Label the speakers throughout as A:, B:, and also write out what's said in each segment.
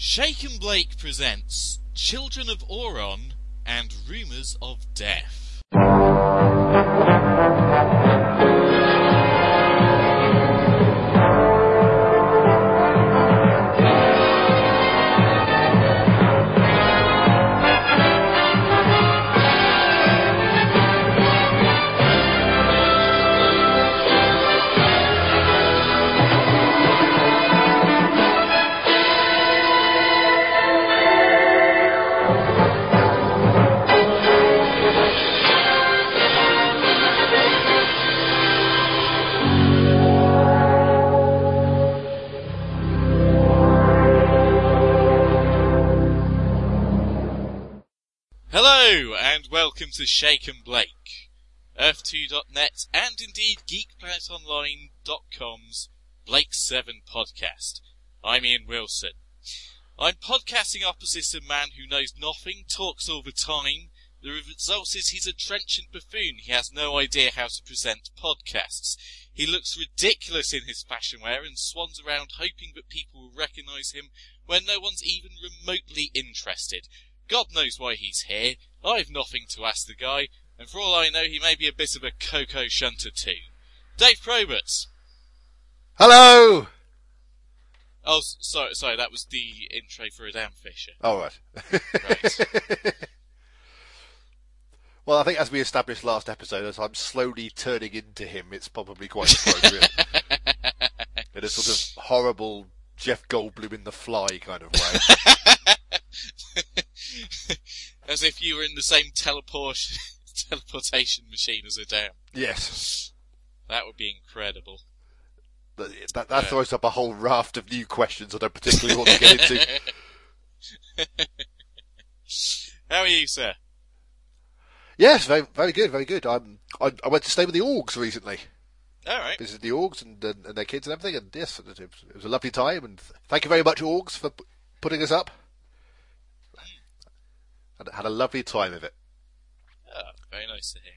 A: Shake and Blake presents Children of Auron and Rumours of Death. To Shake and Blake, Earth2.net, and indeed GeekPlanetOnline.com's Blake 7 podcast. I'm Ian Wilson. I'm podcasting opposite a man who knows nothing, talks all the time. The result is he's a trenchant buffoon. He has no idea how to present podcasts. He looks ridiculous in his fashion wear and swans around hoping that people will recognise him when no one's even remotely interested. God knows why he's here. I've nothing to ask the guy, and for all I know, he may be a bit of a cocoa shunter too. Dave Probert.
B: Hello!
A: Oh, sorry, sorry, that was the intro for Adam Fisher.
B: All right.
A: Right.
B: well, I think as we established last episode, as I'm slowly turning into him, it's probably quite appropriate. in a sort of horrible Jeff Goldblum in The Fly kind of way.
A: As if you were in the same teleport teleportation machine as Adam.
B: yes.
A: That would be incredible.
B: That, that, that
A: Yeah.
B: throws up a whole raft of new questions I don't particularly want to get into.
A: How are you, sir?
B: Yes, very, very good, very good. I'm, I, I went to stay with the Orgs recently.
A: All right.
B: Visited the Orgs and, and, and their kids and everything, and yes, it was, it was a lovely time. And thank you very much, Orgs, for p- putting us up. Had, had a lovely time of it.
A: Oh, very nice to hear.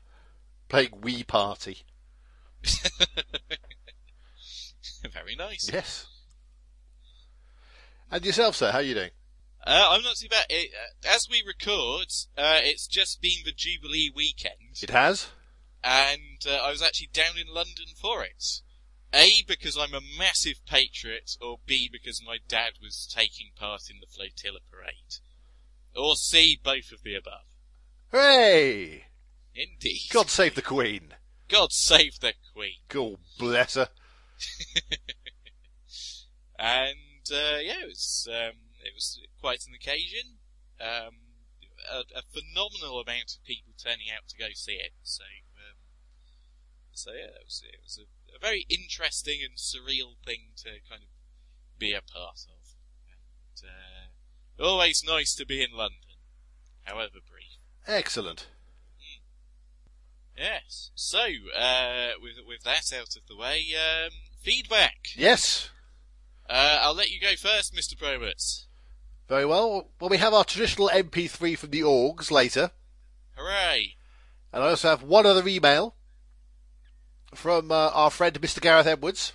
B: Playing Wii Party.
A: very nice.
B: Yes. And yourself, sir, how are you doing?
A: Uh, I'm not too bad. It, uh, as we record, uh, it's just been the Jubilee weekend,
B: It has?
A: and uh, I was actually down in London for it. A, because I'm a massive patriot, or B, because my dad was taking part in the flotilla parade. Or C, both of the above.
B: Hooray!
A: Indeed.
B: God save the Queen.
A: God save the Queen.
B: God bless her.
A: and uh, yeah, it was um, it was quite an occasion. Um, a, a phenomenal amount of people turning out to go see it. So um, so yeah, it was it was a, a very interesting and surreal thing to kind of be a part of. And uh, always nice to be in London, however brief.
B: Excellent.
A: Yes. So uh, with with that out of the way, um, feedback.
B: Yes.
A: Uh, I'll let you go first, Mr. Probert.
B: Very well. Well, we have our traditional MP3 from the Orgs later.
A: Hooray!
B: And I also have one other email from uh, our friend Mr. Gareth Edwards.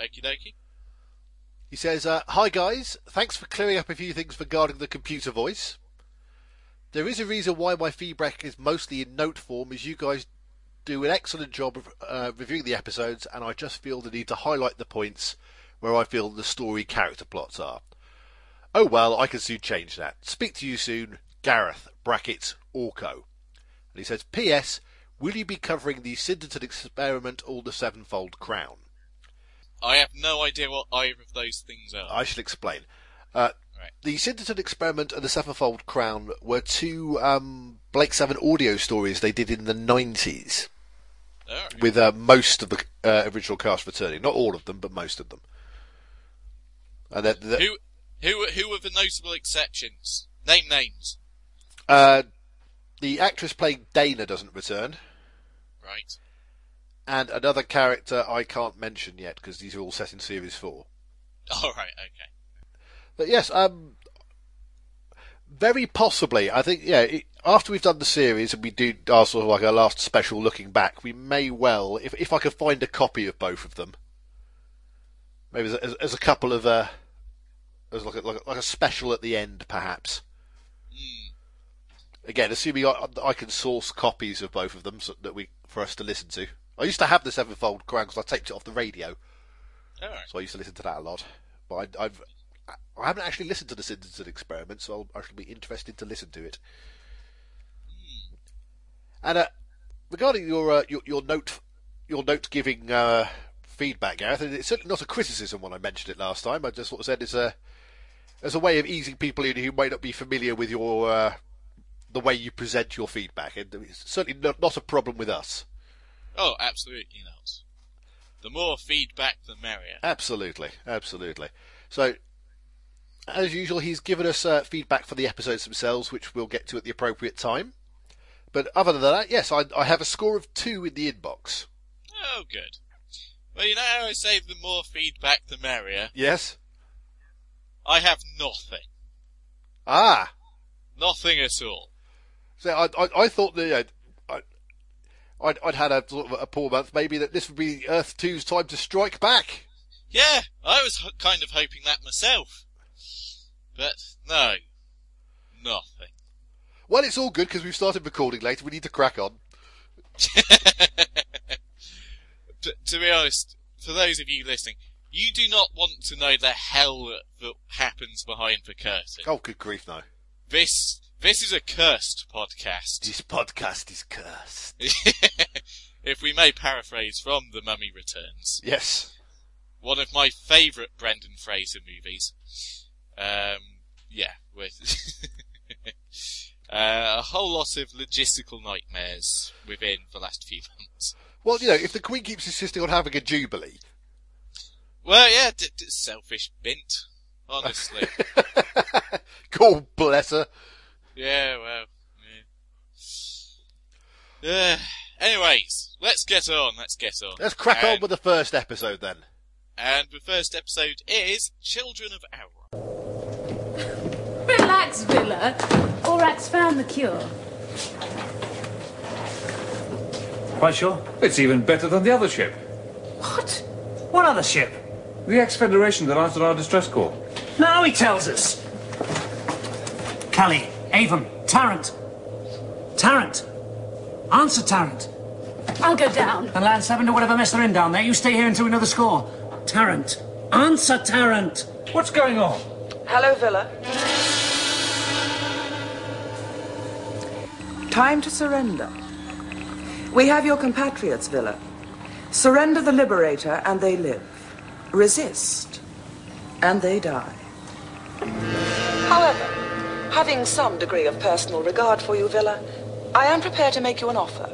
A: Okie dokie.
B: He says, uh, Hi guys, thanks for clearing up a few things regarding the computer voice. There is a reason why my feedback is mostly in note form, as you guys do an excellent job of uh, reviewing the episodes, and I just feel the need to highlight the points where I feel the story character plots are. Oh well, I can soon change that. Speak to you soon, Gareth, brackets, Orco. And he says, P.S. Will you be covering the Syndeton experiment or the Sevenfold Crown?
A: I have no idea what either of those things are.
B: I shall explain. Uh,
A: Right.
B: The Syndeton Experiment and the Sevenfold Crown were two um, Blake Seven audio stories they did in the 90s,
A: Alright.
B: with uh, most of the uh, original cast returning. Not all of them, but most of them. And that, that-
A: Who, who, who are the notable exceptions? Name names.
B: uh, the actress playing Dana doesn't return,
A: Right.
B: And another character I can't mention yet because these are all set in Series 4.
A: Alright, okay.
B: But yes, um, very possibly. I think yeah. It, after we've done the series and we do our sort of like our last special looking back, we may well, if if I could find a copy of both of them, maybe as, as, as a couple of uh, as like a, like, a, like a special at the end, perhaps.
A: Hmm.
B: Again, assuming I, I can source copies of both of them so that we for us to listen to. I used to have the Sevenfold Crown because I taped it off the radio, so I used to listen to that a lot. But I, I've I haven't actually listened to the Syndeton experiment, so I'll, I shall be interested to listen to it. And uh, regarding your, uh, your your note your note giving uh, feedback, Gareth, it's certainly not a criticism when I mentioned it last time. I just sort of said it's a as a way of easing people in who might not be familiar with your uh, the way you present your feedback, and it's certainly not, not a problem with us.
A: Oh, absolutely not. The more feedback, the merrier.
B: Absolutely, absolutely. So, as usual, he's given us uh, feedback for the episodes themselves, which we'll get to at the appropriate time. But other than that, yes, I, I have a score of two in the inbox.
A: Oh, good. Well, you know how I say the more feedback, the merrier?
B: Yes.
A: I have nothing.
B: Ah.
A: Nothing at all.
B: So I, I, I thought that uh, I, I'd, I'd had a sort of a poor month. Maybe that this would be Earth 2's time to strike back.
A: Yeah, I was h- kind of hoping that myself. But no. Nothing.
B: Well, it's all good because we've started recording later. We need to crack on.
A: T- to be honest, for those of you listening, you do not want to know the hell that happens behind the curtain.
B: Oh, good grief, no.
A: This this is a cursed podcast.
B: This podcast is cursed.
A: if we may paraphrase from The Mummy Returns,
B: Yes.
A: one of my favourite Brendan Fraser movies. Um, yeah, with uh, a whole lot of logistical nightmares within the last few months.
B: Well, you know, if the Queen keeps insisting on having a jubilee,
A: Well, yeah, d- d- selfish bint, honestly.
B: God bless her.
A: Yeah, well, yeah. Uh, anyways, let's get on. Let's get on.
B: Let's crack on with the first episode then.
A: And the first episode is Children of Auron.
C: Relax, Vila. Orac's found the cure.
D: Quite sure? It's even better than the other ship.
E: What? What other ship?
D: The ex-Federation that answered our distress call.
E: Now he tells us. Cally, Avon, Tarrant. Tarrant. Answer Tarrant.
C: I'll go down.
E: And Lance 7 to whatever mess they're in down there. You stay here until we know the score. Tarrant. Answer Tarrant.
D: What's going on?
F: Hello, Vila. Time to surrender. We have your compatriots, Vila. Surrender the Liberator, and they live. Resist, and they die. However, having some degree of personal regard for you, Vila, I am prepared to make you an offer.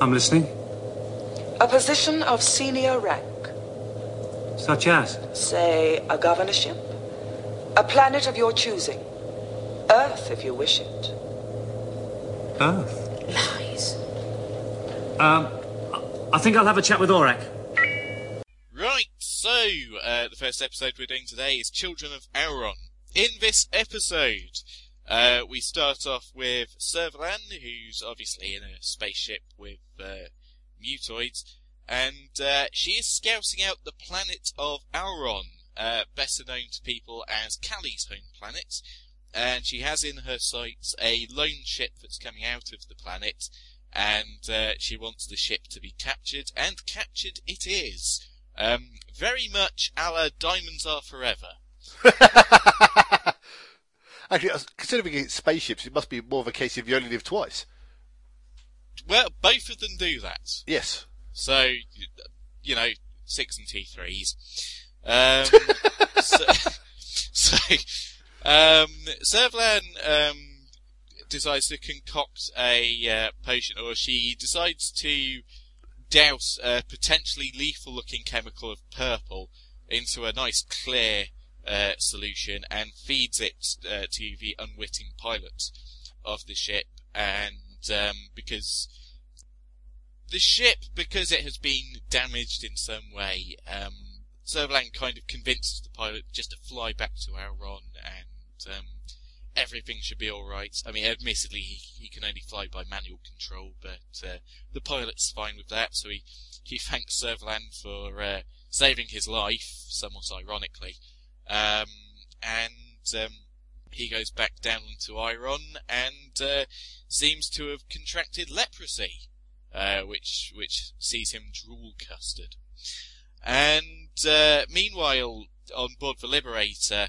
E: I'm listening.
F: A position of senior rank.
E: Such as?
F: Say, a governorship. A planet of your choosing. Earth, if you wish it.
E: Earth.
C: Lies.
E: Um, I think I'll have a chat with Orac.
A: Right, so, uh, the first episode we're doing today is Children of Auron. In this episode, uh, we start off with Servalan, who's obviously in a spaceship with, uh, mutoids, and, uh, she is scouting out the planet of Auron, uh, better known to people as Cally's home planet, and she has in her sights a lone ship that's coming out of the planet, and uh, she wants the ship to be captured, and captured it is. Um, very much a la Diamonds Are Forever.
B: Actually, uh, considering it's spaceships, it must be more of a case of you only live twice.
A: Well, both of them do that.
B: Yes.
A: So, you know, six and T3s. Um, so, so, um, Servalan, um, decides to concoct a, uh, potion, or she decides to douse a potentially lethal looking chemical of purple into a nice clear, uh, solution and feeds it, uh, to the unwitting pilot of the ship. And, um, because the ship, because it has been damaged in some way, um, kind of convinces the pilot just to fly back to Auron and, um, everything should be alright. I mean, admittedly, he, he can only fly by manual control, but, uh, the pilot's fine with that, so he, he thanks Servalan for, uh, saving his life, somewhat ironically. Um, and um, he goes back down into Auron and uh, seems to have contracted leprosy, uh, which which sees him drool custard. And uh, meanwhile, on board the Liberator,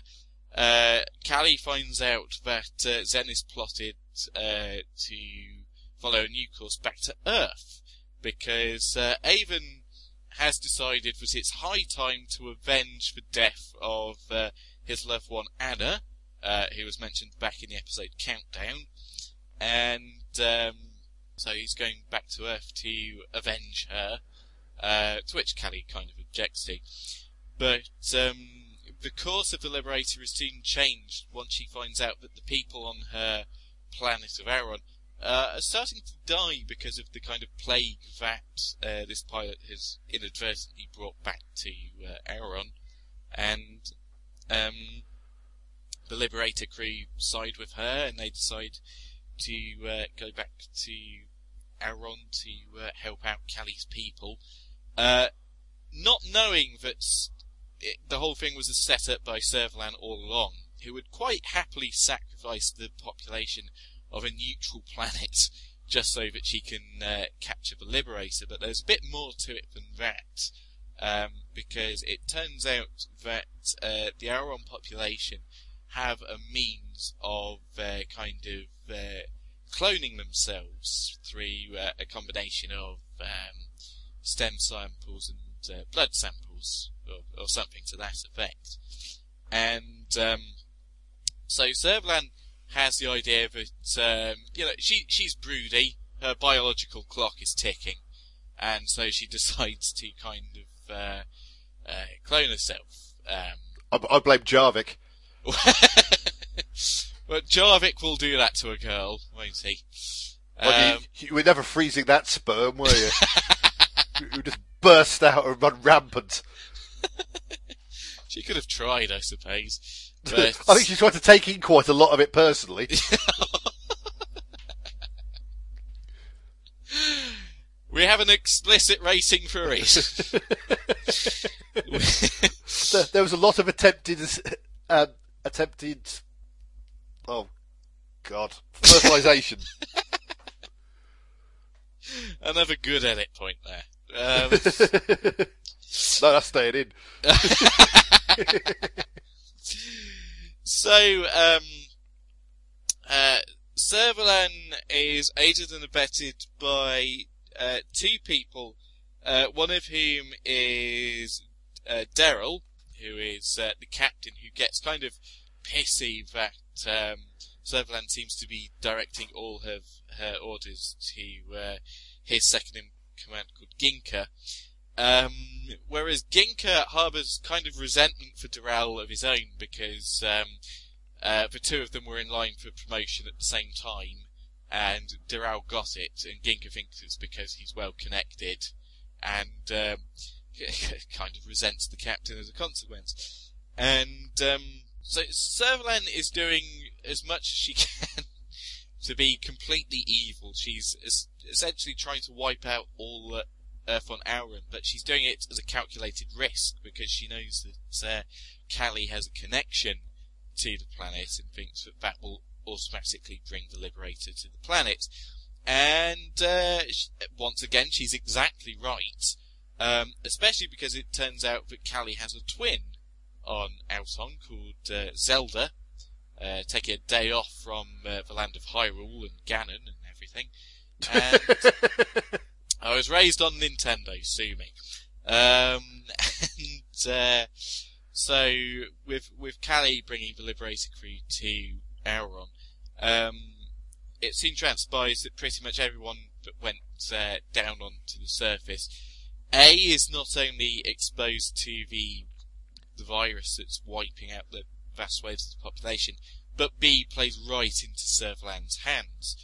A: uh, Cally finds out that uh, Zen is plotted uh, to follow a new course back to Earth because uh, Avon has decided that it's high time to avenge the death of uh, his loved one Anna, uh, who was mentioned back in the episode Countdown, and um, so he's going back to Earth to avenge her. Uh, to which Cally kind of objects to, but um, the course of the Liberator is soon changed once she finds out that the people on her planet of Auron uh, are starting to die because of the kind of plague that uh, this pilot has inadvertently brought back to uh, Auron, and um, the Liberator crew side with her, and they decide to uh, go back to Auron to uh, help out Cally's people, uh, not knowing that it, the whole thing was a setup by Servalan all along, who would quite happily sacrifice the population of a neutral planet just so that she can uh, capture the Liberator. But there's a bit more to it than that, um, because it turns out that uh, the Auron population have a means of uh, kind of uh, cloning themselves through uh, a combination of um, stem samples and uh, blood samples, or, or, something to that effect. And um, so Servalan has the idea that um, you know she she's broody, her biological clock is ticking, and so she decides to kind of uh, uh, clone herself. Um,
B: I, I blame Jarvik.
A: but Jarvik will do that to a girl, won't he?
B: Well, um, you, you, were never freezing that sperm, were you? you, you just burst out and run rampant.
A: she could have tried, I suppose. But...
B: I think she's tried to take in quite a lot of it personally.
A: we have an explicit rating for it.
B: there was a lot of attempted, um, attempted. Oh, God, fertilization.
A: Another good edit point there. Um...
B: no, that's staying in.
A: So, um, uh, Servalan is aided and abetted by uh, two people, uh, one of whom is uh, Deral, who is uh, the captain, who gets kind of pissy that um, Servalan seems to be directing all her her orders to uh, his second in command called Ginka. Um, whereas Ginka harbours kind of resentment for Deral of his own because um, uh, the two of them were in line for promotion at the same time, and Deral got it, and Ginka thinks it's because he's well connected, and um, kind of resents the captain as a consequence. And um, so Servalan is doing as much as she can to be completely evil. She's essentially trying to wipe out all Earth on Auron, but she's doing it as a calculated risk because she knows that uh, Cally has a connection to the planet and thinks that that will automatically bring the Liberator to the planet. And uh, once again, she's exactly right, um, especially because it turns out that Cally has a twin on Auron called uh, Zelda, uh, taking a day off from uh, the land of Hyrule and Ganon and everything. And I was raised on Nintendo, sue me. Um, and, uh, so, with, with Cally bringing the Liberator crew to Auron, um, it soon transpires that pretty much everyone that went, uh, down onto the surface, A, is not only exposed to the, the virus that's wiping out the vast waves of the population, but B, plays right into Servalan's hands.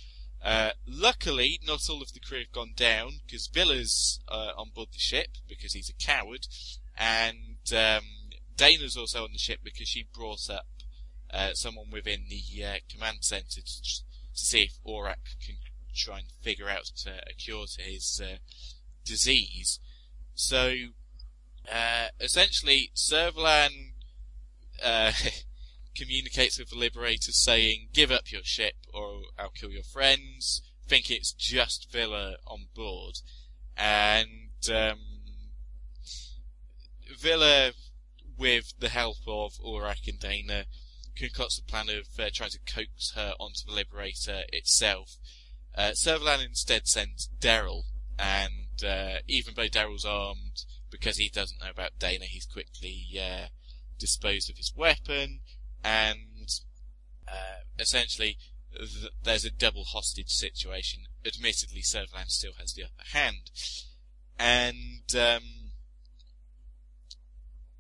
A: Uh, luckily, not all of the crew have gone down because Vila's uh, on board the ship because he's a coward, and um, Dayna's also on the ship because she brought up uh, someone within the uh, command center to, to, see if Orac can try and figure out a cure to his uh, disease. So, essentially, Servalan communicates with the Liberator saying, give up your ship or I'll kill your friends, think it's just Vila on board. And, um, Vila, with the help of Orac and Dayna, concocts a plan of uh, trying to coax her onto the Liberator itself. Uh, Servalan instead sends Deral, and uh, even though Deral's armed, because he doesn't know about Dayna, he's quickly uh, disposed of his weapon, and uh, essentially th- there's a double hostage situation. Admittedly, Servalan still has the upper hand, and um,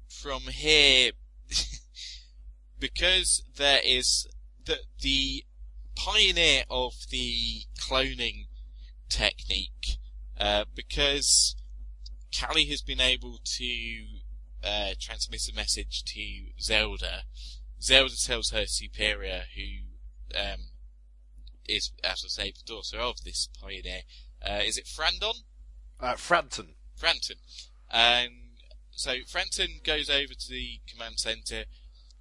A: from here, because there is the the pioneer of the cloning technique, uh, because Cally has been able to uh, transmit a message to Zelda. Zelda tells her superior, who um, is, as I say, the daughter of this pioneer. Uh, is it Frandon?
B: Uh, Frampton.
A: Franton. And so Franton goes over to the command center,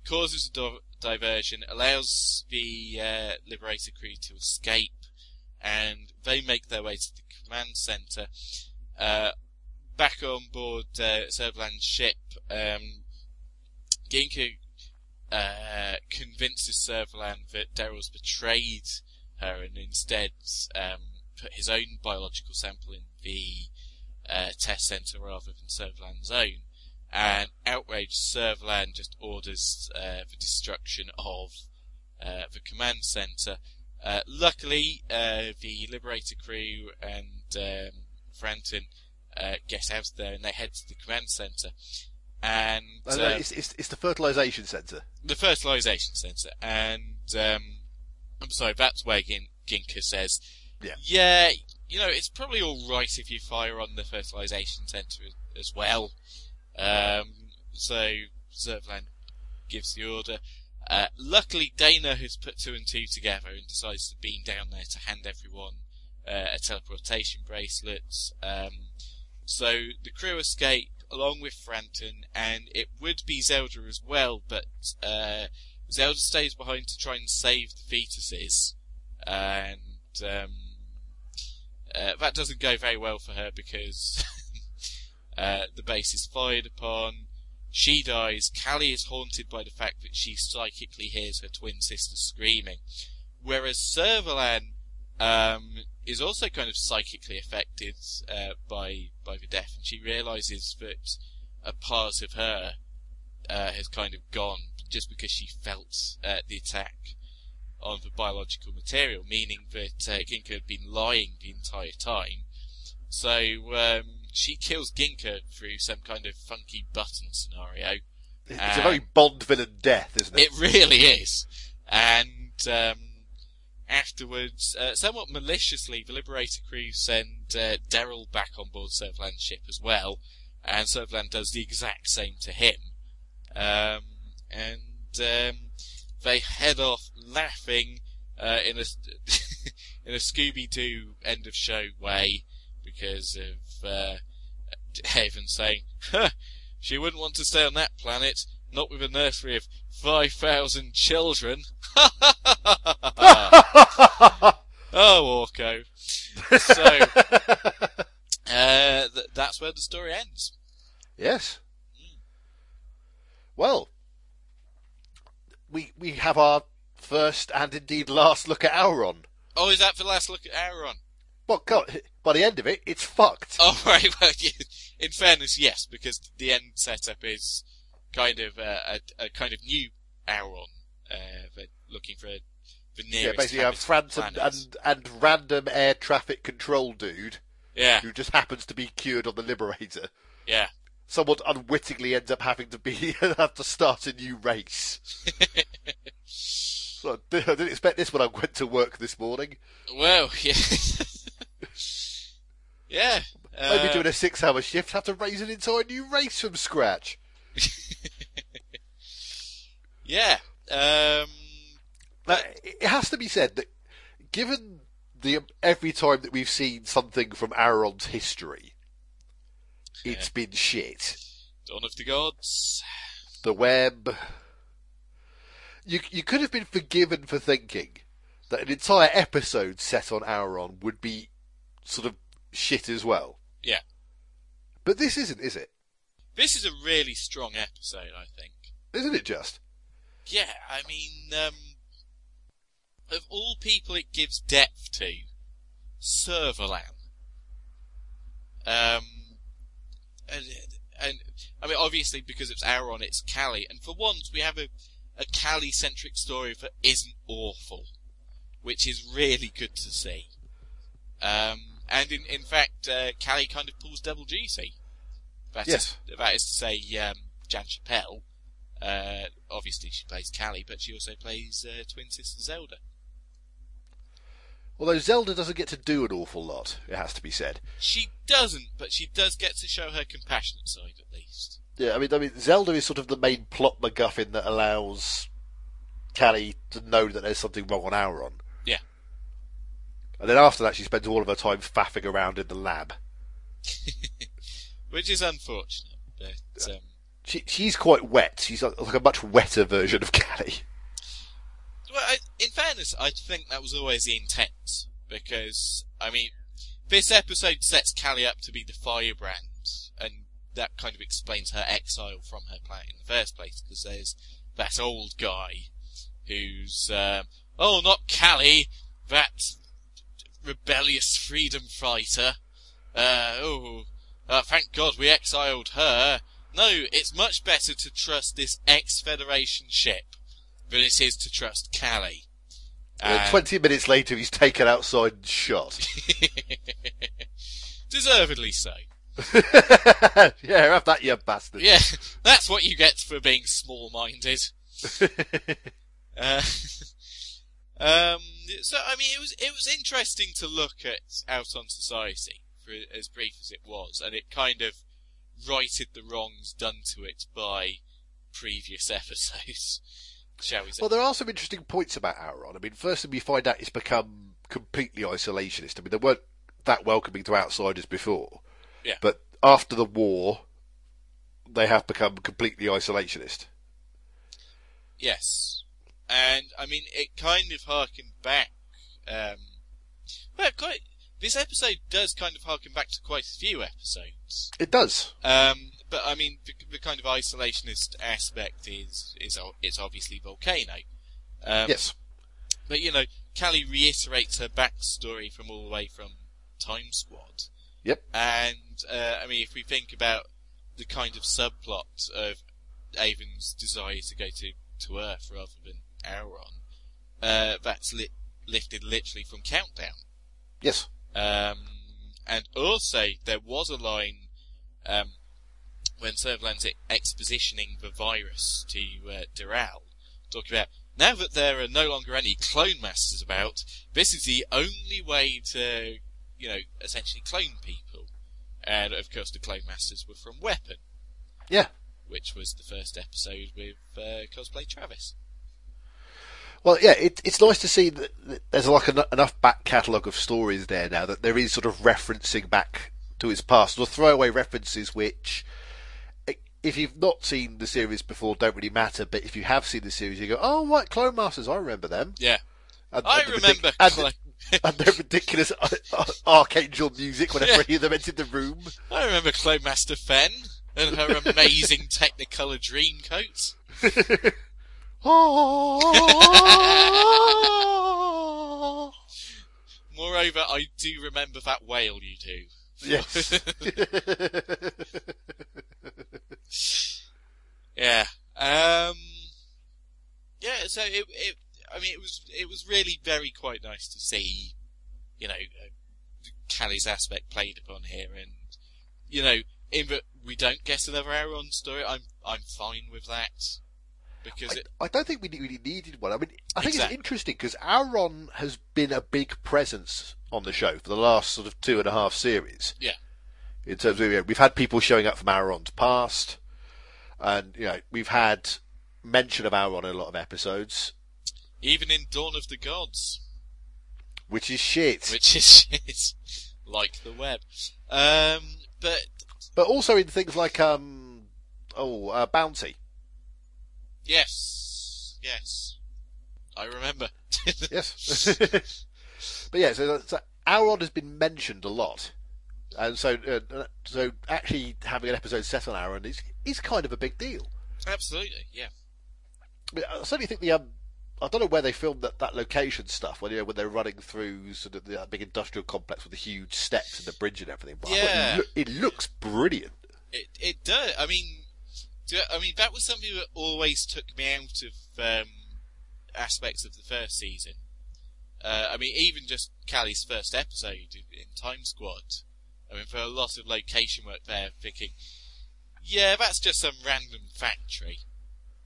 A: causes a do- diversion, allows the uh, Liberator crew to escape, and they make their way to the command center. Uh, back on board uh, Servalan's ship, um, Ginka uh, convinces Servalan that Deral's betrayed her and instead um, put his own biological sample in the uh, test center rather than Servalan's own. And outraged Servalan just orders uh, the destruction of uh, the command center. Uh, luckily, uh, the Liberator crew and um, Franton uh, get out of there and they head to the command center. And
B: no,
A: uh,
B: it's, it's, it's the fertilisation centre.
A: the fertilization center, and um, I'm sorry, that's where Gin- Ginka says,
B: Yeah.
A: yeah, you know, it's probably all right if you fire on the fertilization center as, as well. Um, so Servalan gives the order. Uh, luckily, Dayna has put two and two together and decides to beam down there to hand everyone uh, a teleportation bracelet. Um, so the crew escape along with Franton, and it would be Zelda as well, but uh, Zelda stays behind to try and save the fetuses, and um, uh, that doesn't go very well for her because uh, the base is fired upon. She dies. Cally is haunted by the fact that she psychically hears her twin sister screaming, whereas Servalan um, is also kind of psychically affected uh, by by the death, and she realizes that a part of her uh, has kind of gone just because she felt uh, the attack on the biological material, meaning that uh, Ginka had been lying the entire time. So um, she kills Ginka through some kind of funky button scenario.
B: It's a very Bond villain death, isn't it?
A: It really is. And um, afterwards, uh, somewhat maliciously, the Liberator crew send uh, Deral back on board Servalan's ship as well, and Servalan does the exact same to him. Um, and um, they head off laughing uh, in a in a Scooby Doo end of show way because of uh, Avon saying, huh, "She wouldn't want to stay on that planet, not with a nursery of five thousand children." oh, Orko. So uh, th- that's where the story ends.
B: Yes. Well, we we have our first and indeed last look at Auron.
A: Oh, is that the last look at Auron?
B: Well, God, by the end of it, it's fucked.
A: Oh, right. Well, in fairness, yes, because the end setup is kind of uh, a, a kind of new Auron. Uh, they're looking for the nearest.
B: yeah, basically,
A: habitable
B: Phantom and and random air traffic control dude
A: yeah,
B: who just happens to be cured on the Liberator.
A: yeah.
B: Someone unwittingly ends up having to be have to start a new race. So, I didn't expect this when I went to work this morning.
A: Well, yeah, yeah.
B: Maybe
A: uh,
B: doing a six-hour shift, have to raise an entire new race from scratch.
A: yeah. Um,
B: Now, it has to be said that given the every time that we've seen something from Auron's history, it's been shit.
A: Dawn of the Gods.
B: The web. you you could have been forgiven for thinking that an entire episode set on Auron would be sort of shit as well.
A: Yeah.
B: But this isn't, is it?
A: This is a really strong episode, I think.
B: Isn't it just?
A: Yeah, I mean, um, of all people it gives depth to, Servalan. Um, and, and, I mean, obviously because it's Auron, it's Cally, and for once we have a, a Cally-centric story that isn't awful, which is really good to see. Um, and in, in fact, uh, Cally kind of pulls double duty. That
B: Yes.
A: is, that is to say, um, Jan Chappell, uh, obviously she plays Cally, but she also plays, uh, twin sister Zelda.
B: Although Zelda doesn't get to do an awful lot, it has to be said.
A: She doesn't, but she does get to show her compassionate side at least.
B: Yeah, I mean, I mean, Zelda is sort of the main plot MacGuffin that allows Cally to know that there's something wrong on Auron.
A: Yeah.
B: And then after that, she spends all of her time faffing around in the lab.
A: Which is unfortunate, but, um,
B: She, she's quite wet. She's like like a much wetter version of Cally.
A: Well, I, in fairness, I think that was always the intent because I mean, this episode sets Cally up to be the firebrand, and that kind of explains her exile from her planet in the first place. Because there's that old guy who's um, oh, not Cally, that rebellious freedom fighter. Uh, oh, uh, thank God we exiled her. No, it's much better to trust this ex-Federation ship than it is to trust Cally.
B: Uh, Twenty minutes later, he's taken outside and shot.
A: Deservedly so.
B: yeah, have that, you bastard.
A: Yeah, that's what you get for being small-minded. Uh, um, so I mean, it was it was interesting to look at Auron Society for as brief as it was, and it kind of righted the wrongs done to it by previous episodes, shall we say?
B: Well, there are some interesting points about Auron. I mean, first firstly, we find out it's become completely isolationist. I mean, they weren't that welcoming to outsiders before.
A: Yeah.
B: But after the war, they have become completely isolationist.
A: Yes. And, I mean, it kind of harkened back, um, well, quite, this episode does kind of harken back to quite a few episodes.
B: It does.
A: Um, but I mean, the, the kind of isolationist aspect is, is, it's obviously Volcano. Um,
B: yes.
A: But, you know, Cally reiterates her backstory from all the way from Time Squad.
B: Yep.
A: And, uh, I mean, if we think about the kind of subplot of Avon's desire to go to, to Earth rather than Auron, uh, that's li- lifted literally from Countdown.
B: Yes.
A: Um, and also, there was a line, um, when Servalan's expositioning the virus to, uh, Deral, talking about, now that there are no longer any clone masters about, this is the only way to, you know, essentially clone people. And of course the clone masters were from Weapon,
B: Yeah.
A: which was the first episode with, uh, Cosplay Travis.
B: Well, yeah, it, it's nice to see that, there's like en- enough back catalogue of stories there now that there is sort of referencing back to his past, or throwaway references which, if you've not seen the series before, don't really matter. But if you have seen the series, you go, "Oh, right, Clone Masters, I remember them."
A: Yeah.
B: And,
A: I
B: and the ridic-
A: remember
B: and, and their ridiculous uh, uh, archangel music whenever
A: Yeah.
B: any of them entered the room.
A: I remember Clone Master Fen and her amazing Technicolor dream coat. Moreover, I do remember that whale you do.
B: yes.
A: Yeah. Um. Yeah. So it, it. I mean, it was. It was really very quite nice to see. You know, uh, Cally's aspect played upon here, and you know, in that we don't get another Auron story. I'm. I'm fine with that because
B: I,
A: it.
B: I don't think we really needed one. I mean, I think
A: Exactly.
B: it's interesting because Auron has been a big presence on the show for the last sort of two and a half series.
A: Yeah.
B: In terms of, you know, we've had people showing up from Auron's past, and you know, we've had mention of Auron in a lot of episodes,
A: Even in Dawn of the Gods.
B: which is shit.
A: which is shit, like the web. Um, but
B: But also in things like um, oh, uh, Bounty.
A: Yes, yes. I remember.
B: Yes. but yeah, so, so Auron has been mentioned a lot, and so uh, so actually having an episode set on Auron is is kind of a big deal.
A: Absolutely, yeah.
B: I, mean, I certainly think the um, I don't know where they filmed that, that location stuff when you know when they're running through sort of that big industrial complex with the huge steps and the bridge and everything. But
A: Yeah.
B: it, loo- it looks brilliant.
A: It it does. I mean, I mean that was something that always took me out of um, aspects of the first season. Uh, I mean, even just Cally's first episode in Time Squad. I mean, for a lot of location work there, thinking, yeah, that's just some random factory.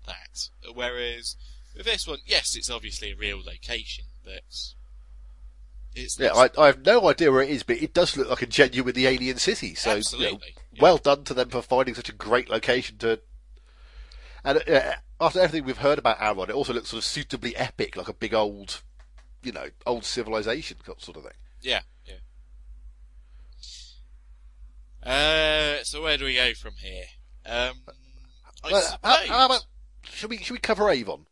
A: That. Whereas with this one, yes, it's obviously a real location, but it's
B: Yeah, I, I have no idea where it is, but it does look like a genuinely alien city. So, you know,
A: Absolutely, yeah.
B: well done to them for finding such a great location to. And uh, after everything we've heard about Auron, it also looks sort of suitably epic, like a big old, you know, old civilization sort of thing.
A: Yeah, yeah. Uh, so where do we go from here? Um, I
B: how, how about should we should we cover Avon?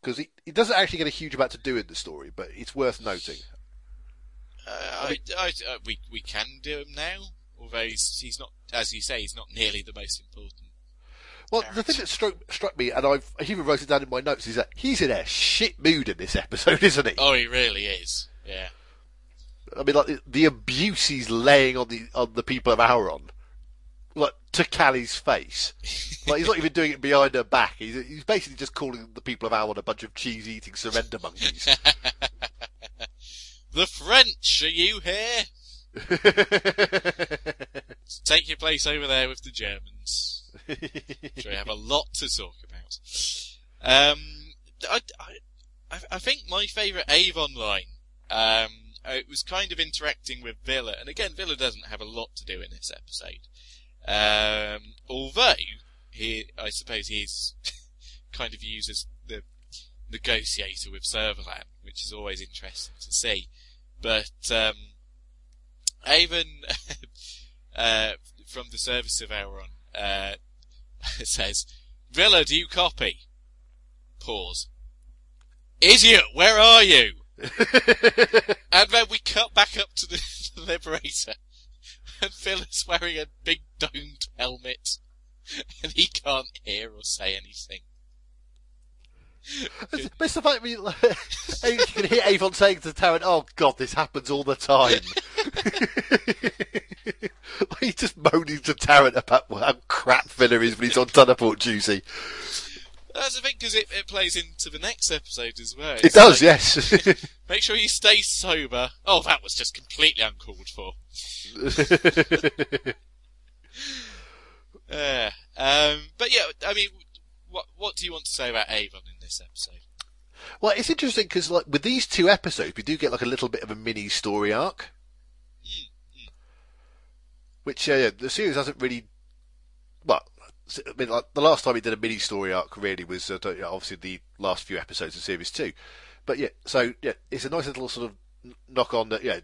B: Because it, it doesn't actually get a huge amount to do in the story, but it's worth noting.
A: uh, I, I, uh, we we can do him now, although he's, he's not, as you say, he's not nearly the most important.
B: Well, the thing that struck, struck me, and I've I even wrote it down in my notes, is that he's in a shit mood in this episode, isn't he?
A: Oh, he really is. Yeah.
B: I mean, like the, the abuse he's laying on the on the people of Auron, like to Cally's face. Like he's not even doing it behind her back. He's he's basically just calling the people of Auron a bunch of cheese eating surrender monkeys.
A: The French, are you here? Take your place over there with the Germans. Sure, we have a lot to talk about. Um, I, I, I think my favourite Avon line, um, it was kind of interacting with Vila, and again, Vila doesn't have a lot to do in this episode. Um, although he, I suppose he's kind of used as the negotiator with Servalan, which is always interesting to see. But um, Avon, uh, from the service of Auron, uh, says, Vila, do you copy? Pause. Idiot, where are you? and then we cut back up to the, the Liberator, and Vila's wearing a big domed helmet, and he can't hear or say anything.
B: It's the fact, you can hear Avon saying to Tarrant, "Oh God, this happens all the time." He's just moaning to Tarrant about how crap Vila is when he's on teleport duty.
A: That's the thing, because it, it plays into the next episode as well.
B: It does,
A: like,
B: yes.
A: Make sure you stay sober. Oh, that was just completely uncalled for. Uh, um, but yeah, I mean, what what do you want to say about Avon in this episode?
B: well, it's interesting because, like, with these two episodes, we do get like a little bit of a mini story arc, which uh, yeah, the series hasn't really. Well, I mean, like, the last time we did a mini story arc really was uh, obviously the last few episodes of series two, but yeah, so yeah, it's a nice little sort of knock on that. Yeah,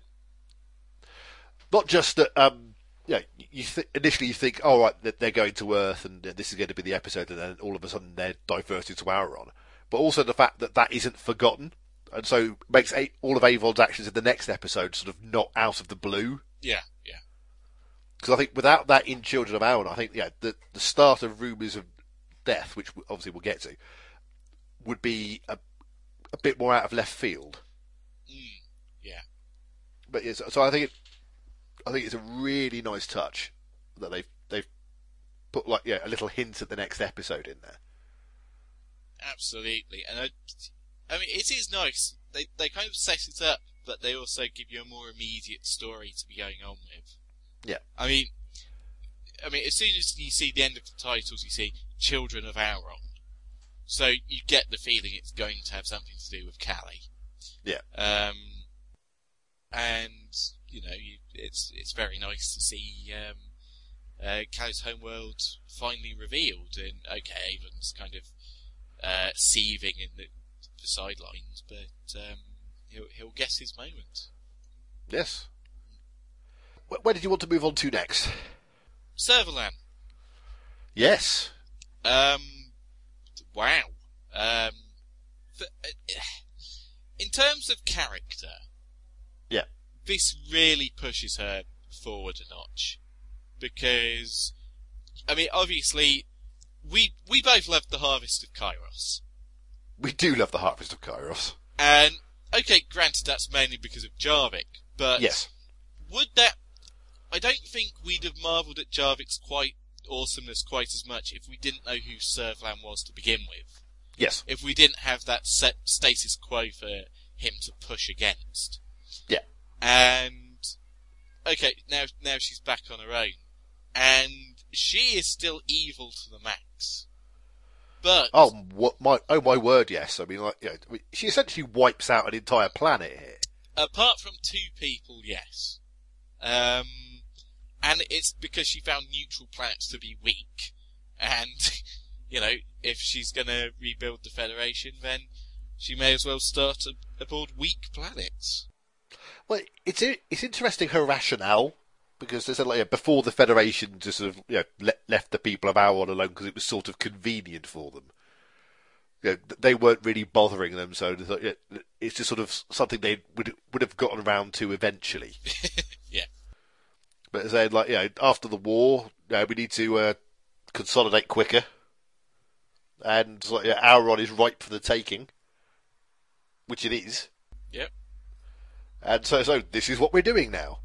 B: not just that. Um, yeah, you th- initially you think, oh right, they're going to Earth, and this is going to be the episode, and then all of a sudden they're diverted to Auron. But also the fact that that isn't forgotten, and so makes a- all of Avon's actions in the next episode sort of not out of the blue.
A: Yeah, yeah,
B: Because I think without that in Children of Auron, I think yeah, the the start of rumours of death, which obviously we'll get to, would be a a bit more out of left field.
A: Mm, yeah.
B: But yes, so I think it, I think it's a really nice touch that they've they've put like yeah a little hint at the next episode in there.
A: Absolutely, and I, I mean, it is nice. They they kind of set it up, but they also give you a more immediate story to be going on with.
B: Yeah.
A: I mean, I mean, as soon as you see the end of the titles, you see Children of Auron, so you get the feeling it's going to have something to do with Cally.
B: Yeah.
A: Um, and you know, you, it's it's very nice to see um, uh, Cally's homeworld finally revealed. And okay, Avon's kind of uh, seething in the, the sidelines, but um, he'll he'll guess his moment.
B: Yes. Wh- Where did you want to move on to next?
A: Servalan.
B: Yes.
A: Um, wow. Um, uh, terms of character,
B: Yeah.
A: This really pushes her forward a notch. Because, I mean, obviously, we, we both loved the Harvest of Kairos.
B: We do love the Harvest of Kairos.
A: And, okay, granted that's mainly because of Jarvik, but
B: Yes.
A: would that, I don't think we'd have marvelled at Jarvik's quite awesomeness quite as much if we didn't know who Servalan was to begin with.
B: Yes.
A: If we didn't have that set status quo for him to push against. And, okay, now, now she's back on her own. And she is still evil to the max. But,
B: Oh, what my oh my word, yes. I mean, like, you know, she essentially wipes out an entire planet here.
A: apart from two people, yes. Um, and it's because she found neutral planets to be weak. And, you know, if she's gonna rebuild the Federation, then she may as well start aboard weak planets.
B: Well, it's it's interesting her rationale because they said like yeah, before the Federation just sort of you know, le- left the people of Auron alone because it was sort of convenient for them. You know, they weren't really bothering them, so they thought, yeah, it's just sort of something they would would have gotten around to eventually.
A: Yeah.
B: But they said like, you know, after the war, you know, we need to uh, consolidate quicker, and like, yeah, Auron is ripe for the taking, which it is.
A: Yep.
B: And so, so this is what we're doing now.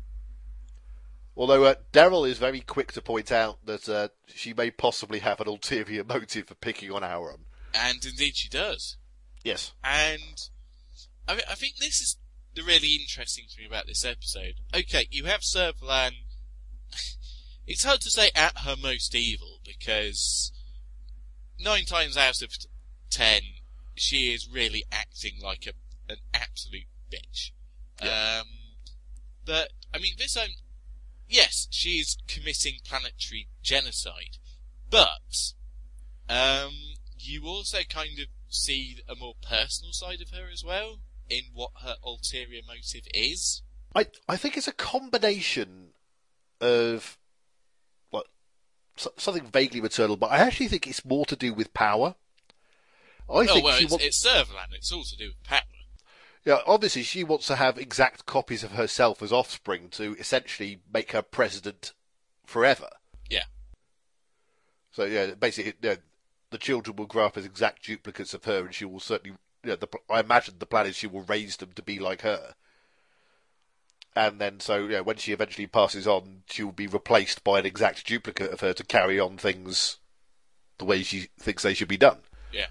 B: Although uh, Deral is very quick to point out that uh, she may possibly have an ulterior motive for picking on Auron.
A: And indeed she does.
B: Yes.
A: And I, I think this is the really interesting thing about this episode. Okay, you have Servalan. It's hard to say at her most evil because nine times out of ten, she is really acting like a an absolute bitch. Um, but I mean, this own yes, she is committing planetary genocide, but um, you also kind of see a more personal side of her as well in what her ulterior motive is.
B: I I think it's a combination of what so- something vaguely maternal, but I actually think it's more to do with power. I
A: oh
B: think
A: well,
B: she
A: it's,
B: wants,
A: it's Servalan. It's all to do with power.
B: Yeah, obviously she wants to have exact copies of herself as offspring to essentially make her president forever.
A: Yeah.
B: So yeah, basically, yeah, the children will grow up as exact duplicates of her, and she will certainly. Yeah, the, I imagine the plan is she will raise them to be like her. And then, so yeah, when she eventually passes on, she will be replaced by an exact duplicate of her to carry on things the way she thinks they should be done.
A: Yeah.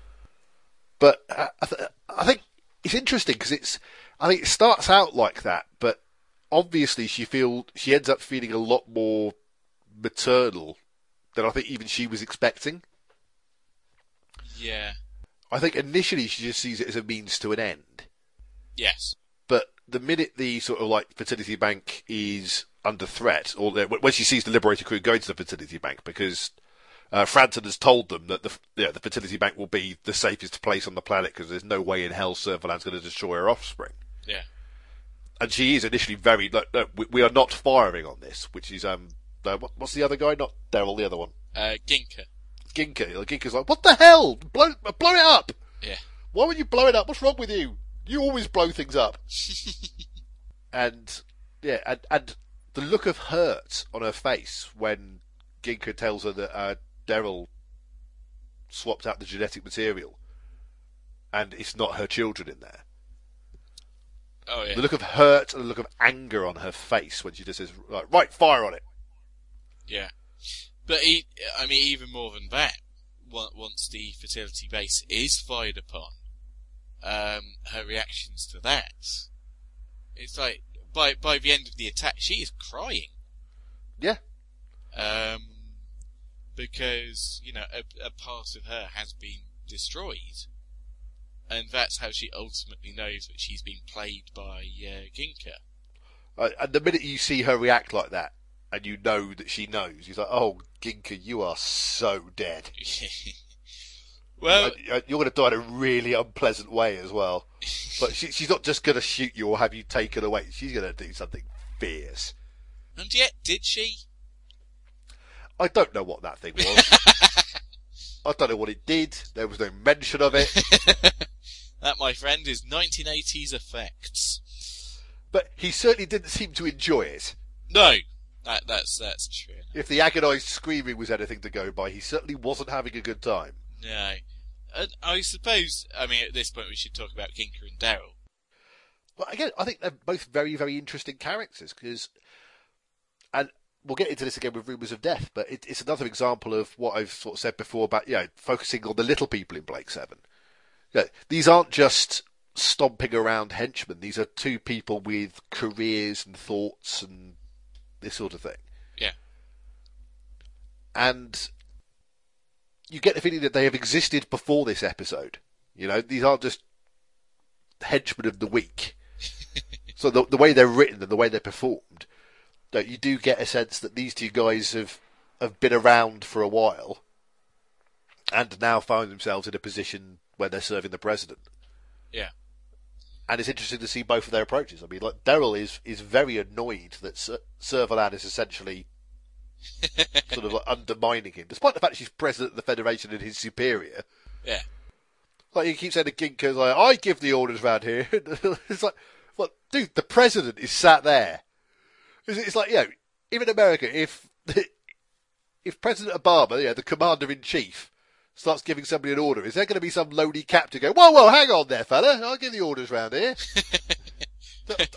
B: But uh, I, th- I think it's interesting because it's. I think it starts out like that, but obviously she feel she ends up feeling a lot more maternal than I think even she was expecting.
A: Yeah.
B: I think initially she just sees it as a means to an end,
A: Yes.
B: but the minute the sort of like fertility bank is under threat, or the- when she sees the Liberator crew going to the fertility bank, because uh, Franton has told them that the yeah, the fertility bank will be the safest place on the planet because there's no way in hell Servalan's going to destroy her offspring.
A: Yeah.
B: and she is initially very like, no, we, we are not firing on this, which is um, uh, what, what's the other guy? Not Deral, the other one,
A: Uh, Ginka.
B: Ginka. Like, Ginka's like, what the hell? Blow, blow it up!
A: Yeah.
B: Why would you blow it up? What's wrong with you? You always blow things up. and yeah, and, and the look of hurt on her face when Ginka tells her that uh, Deral swapped out the genetic material, and it's not her children in there.
A: Oh yeah.
B: The look of hurt and the look of anger on her face when she just says, "Right, right fire on it."
A: Yeah. But he, I mean, even more than that, once the fertility base is fired upon, um, her reactions to that, it's like, by, by the end of the attack, she is crying.
B: Yeah,
A: Um, because, you know, a, a part of her has been destroyed. And that's how she ultimately knows that she's been played by, uh, Ginka.
B: Uh, and the minute you see her react like that, and you know that she knows, he's like, "Oh, Ginka, you are so dead.
A: well,
B: You're going to die in a really unpleasant way as well." But she, she's not just going to shoot you or have you taken away. She's going to do something fierce.
A: and yet, did she?
B: I don't know what that thing was. I don't know what it did. There was no mention of it.
A: That, my friend, is 1980s effects.
B: But he certainly didn't seem to enjoy it.
A: No, that, that's that's true.
B: If the agonised screaming was anything to go by, he certainly wasn't having a good time.
A: No. And I suppose, I mean, at this point we should talk about Ginka and Deral.
B: But again, I think they're both very, very interesting characters because, and we'll get into this again with Rumours of Death, but it, it's another example of what I've sort of said before about, you know, focusing on the little people in Blake Seven. You know, these aren't just stomping around henchmen. These are two people with careers and thoughts and this sort of thing.
A: Yeah.
B: And you get the feeling that they have existed before this episode. You know, these aren't just henchmen of the week. so the, the way they're written and the way they're performed, that you do get a sense that these two guys have have been around for a while, and now find themselves in a position where they're serving the president.
A: Yeah.
B: And it's interesting to see both of their approaches. I mean, like Deral is is very annoyed that Sir, Servalan is essentially sort of like undermining him, despite the fact she's president of the Federation and his superior.
A: Yeah.
B: Like he keeps saying to Ginkers, like, I give the orders round here. it's like, well, dude, the president is sat there. It's, like, you know, even in America, if if President Obama, you know, the commander in chief, starts giving somebody an order, is there going to be some lonely captain go, whoa, whoa, hang on there, fella, I'll give the orders round here?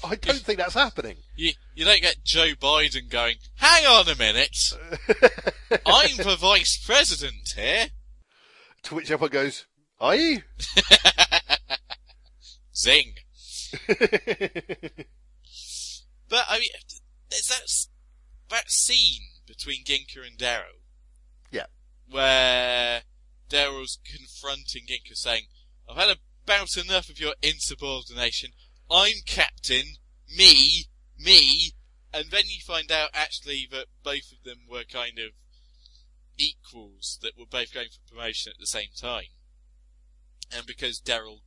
B: I don't think that's happening.
A: You, you don't get Joe Biden going, hang on a minute, I'm the vice president here.
B: To which everyone goes, are you?
A: Zing. But, I mean, there's that, that scene between Ginka and Deral.
B: Yeah.
A: Where Deral's confronting Ginka, saying, I've had about enough of your insubordination. I'm captain. Me. Me. And then you find out actually that both of them were kind of equals that were both going for promotion at the same time. And because Deral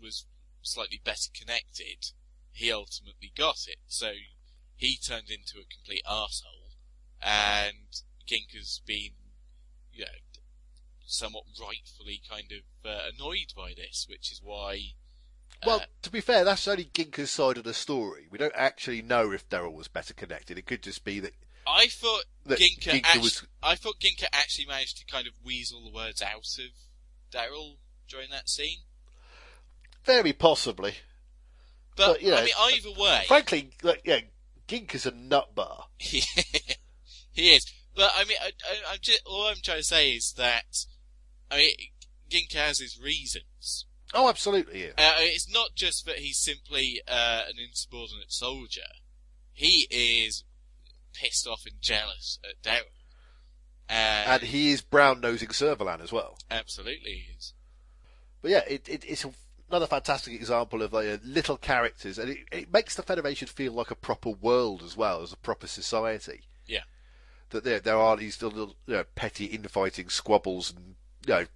A: was slightly better connected, he ultimately got it. So he turned into a complete arsehole, and Ginka's been, you know, somewhat rightfully kind of uh, annoyed by this, which is why.
B: Well,
A: uh,
B: to be fair, that's only Ginka's side of the story. We don't actually know if Deral was better connected. It could just be that
A: I thought
B: that
A: Ginka,
B: Ginka
A: actu-
B: was-
A: I thought Ginka actually managed to kind of weasel the words out of Deral during that scene.
B: very possibly.
A: But,
B: But, you know,
A: I mean, either way,
B: Frankly, like, yeah, Ginka's a nut bar.
A: he is. But I mean, I, I, I'm just, all I'm trying to say is that I mean, Gink has his reasons.
B: Oh, absolutely. Yeah.
A: Uh, it's not just that he's simply uh, an insubordinate soldier. He is pissed off and jealous at Deral. Uh,
B: And he is brown nosing Servalan as well.
A: absolutely he is.
B: But yeah, it, it, it's another fantastic example of like, uh, little characters, and it, it makes the Federation feel like a proper world as well as a proper society.
A: Yeah.
B: That there there are these little you know, petty infighting squabbles and you know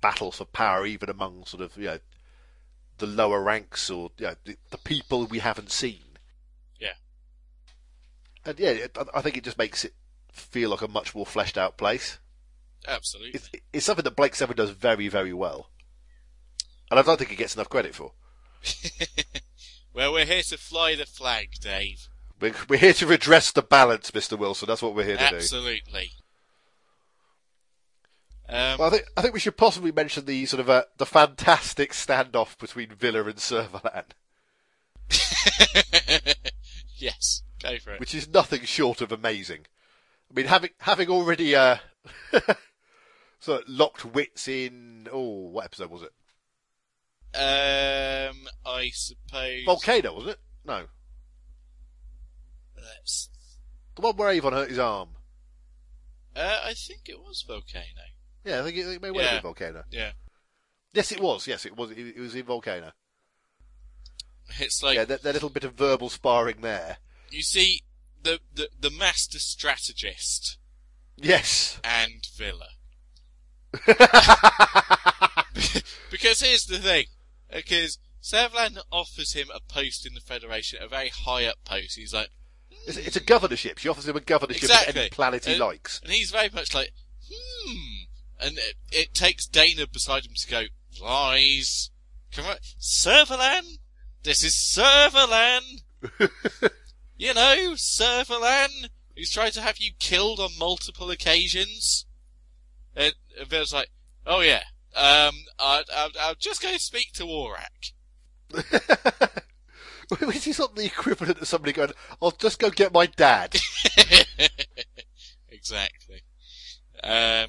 B: battles for power even among sort of you know the lower ranks or you know, the, the people we haven't seen.
A: Yeah.
B: And yeah, it, I- I think it just makes it feel like a much more fleshed out place.
A: Absolutely.
B: It's, it's something that Blake Seven does very, very well, and I don't think he gets enough credit for.
A: well, we're here to fly the flag, Dave.
B: We're, we're here to redress the balance, Mr. Wilson. That's what we're here to do.
A: Absolutely. Um,
B: Well, I think I think we should possibly mention the sort of uh, the fantastic standoff between Vila and Servalan,
A: yes, go for it.
B: which is nothing short of amazing. I mean, having having already uh, sort of locked wits in. Oh, what episode was it?
A: Um, I suppose.
B: Volcano, was it? No,
A: Let's,
B: the one where Avon hurt his arm.
A: uh, I think it was Volcano.
B: Yeah, I think it, it may well have
A: Yeah.
B: been Volcano.
A: Yeah.
B: Yes, it was. Yes, it was. It, it was in Volcano.
A: It's like
B: yeah, that, that little bit of verbal sparring there.
A: you see the, the the master strategist
B: Yes.
A: and Vila. because here's the thing, because Servalan offers him a post in the Federation, a very high up post. He's like,
B: It's, it's a governorship. She offers him a governorship of
A: exactly,
B: any planet he
A: and,
B: likes.
A: and he's very much like, hmm. And it, it takes Dayna beside him to go, lies, Come on, Servalan. This is Servalan. you know, Servalan, who's tried to have you killed on multiple occasions. And, and Vila's like, oh yeah, um, I, I, I'll just go speak to Orac.
B: Which is not the equivalent of somebody going, I'll just go get my dad.
A: exactly. Um,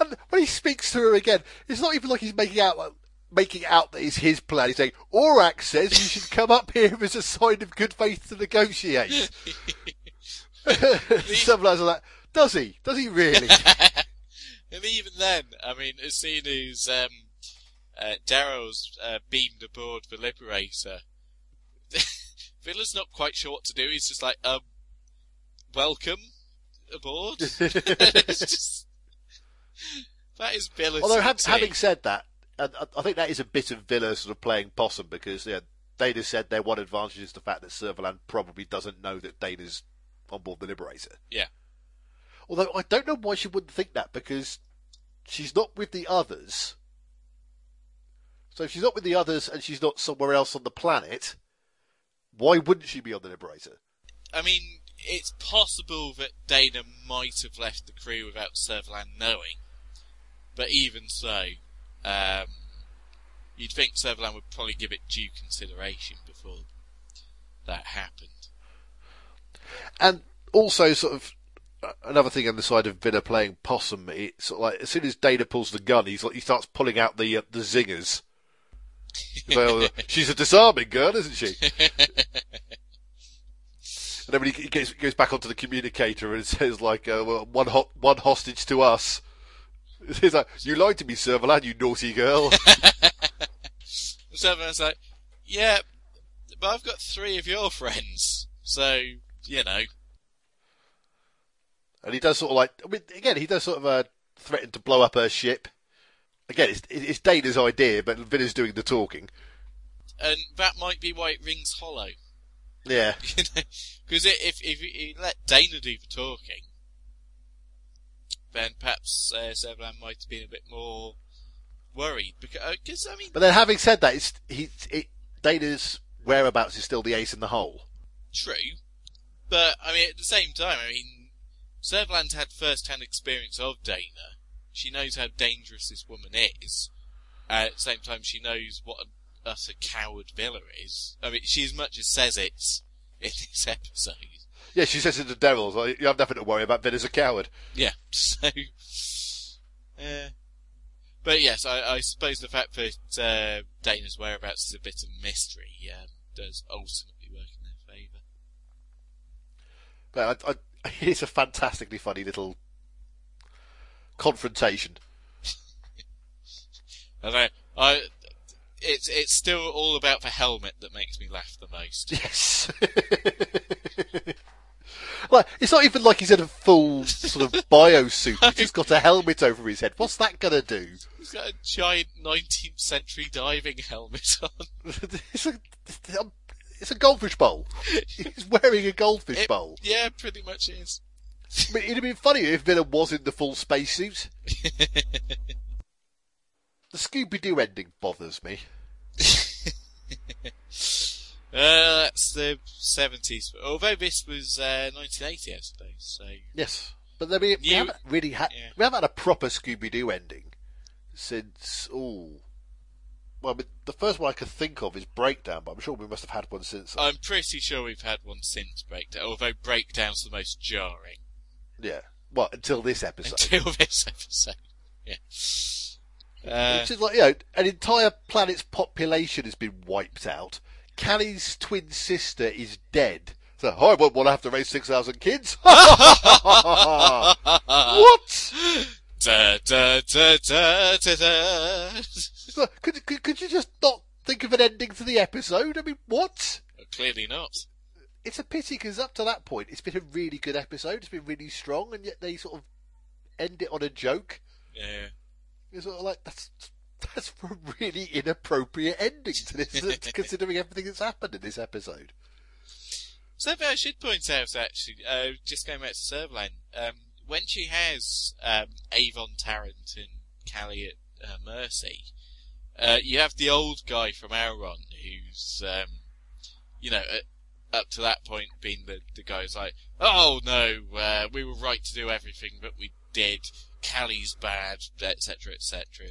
B: And when he speaks to her again, it's not even like he's making out like, making out that it's his plan. He's saying, Orac says you should come up here as a sign of good faith to negotiate. Something like that. Does he? Does he really?
A: And even then, I mean, as soon as um, uh, Deral's uh, beamed aboard the Liberator, Vila's not quite sure what to do. He's just like, um, welcome aboard. just, that is Vila.
B: Although, ha- having said that, I I think that is a bit of Vila sort of playing possum because yeah, Dayna said their one advantage is the fact that Servalan probably doesn't know that Dayna's on board the Liberator.
A: Yeah.
B: Although I don't know why she wouldn't think that because she's not with the others. So if she's not with the others and she's not somewhere else on the planet, why wouldn't she be on the Liberator?
A: I mean, it's possible that Dayna might have left the crew without Servalan knowing. But even so, um, you'd think Servalan would probably give it due consideration before that happened.
B: And also, sort of another thing on the side of Vila playing possum, it's sort of like as soon as Dayna pulls the gun, he's like he starts pulling out the uh, the zingers. well, she's a disarming girl, isn't she? And then when he gets, goes back onto the communicator and says like, uh, well, one ho- one hostage to us. He's like, you lied to me, Servalan, you naughty girl.
A: Servalan's like, yeah, but I've got three of your friends, so, you know.
B: And he does sort of like, I mean, again, he does sort of uh, threaten to blow up her ship. Again, it's, it's Dayna's idea, but Vila's doing the talking.
A: And that might be why it rings hollow.
B: Yeah.
A: Because if, if you let Dayna do the talking, then perhaps uh, Servalan might have been a bit more worried. Because, I mean,
B: But then, having said that, it's he, it, Dayna's whereabouts is still the ace in the hole.
A: true. But, I mean, at the same time, I mean, Servalan's had first-hand experience of Dayna. She knows how dangerous this woman is. Uh, at the same time, she knows what an utter coward Vila is. I mean, she as much as says it in this episode.
B: Yeah, she says it to Deral, like, you have nothing to worry about. Vila's a coward.
A: Yeah, so. Uh, but yes, I, I suppose the fact that uh, Dayna's whereabouts is a bit of mystery um, does ultimately work in their favour.
B: But I, I, it's a fantastically funny little confrontation.
A: I know, I, it's it's still all about the helmet that makes me laugh the most.
B: Yes. like, it's not even like he's in a full sort of biosuit. He's just got a helmet over his head. What's that gonna do?
A: He's got a giant 19th century diving helmet on.
B: it's a it's a goldfish bowl. He's wearing a goldfish
A: It-
B: bowl.
A: yeah, pretty much is.
B: It'd have been funnier if Vila was in the full spacesuit. The Scooby Doo ending bothers me.
A: Uh, that's the 70s. Although this was uh, 1980, I suppose. So
B: Yes, but I mean, we
A: You-
B: haven't really had
A: yeah.
B: we haven't had a proper Scooby Doo ending since oh, well, the first one I could think of is Breakdown, but I'm sure we must have had one since.
A: I'm pretty sure we've had one since Breakdown. Although Breakdown's the most jarring
B: yeah, well, until this episode,
A: until this episode. Yeah. Uh,
B: which is like you know, an entire planet's population has been wiped out. Cally's twin sister is dead. So oh, I won't want to have to raise six thousand kids. what?
A: da, da, da, da, da, da.
B: Could, could could you just not think of an ending to the episode? I mean, what?
A: Clearly not.
B: It's a pity because up to that point, it's been a really good episode. It's been really strong, and yet they sort of end it on a joke.
A: Yeah.
B: It's sort of like that's that's a really inappropriate ending to this, considering everything that's happened in this episode.
A: Something I should point out, actually, uh, just going back to Servalan, um, when she has um, Avon Tarrant and Cally at uh, Mercy, Uh, you have the old guy from Elrond who's, um, you know, uh, up to that point been the, the guy who's like, oh no, uh, we were right to do everything, but we did. Cally's bad, etc., etc.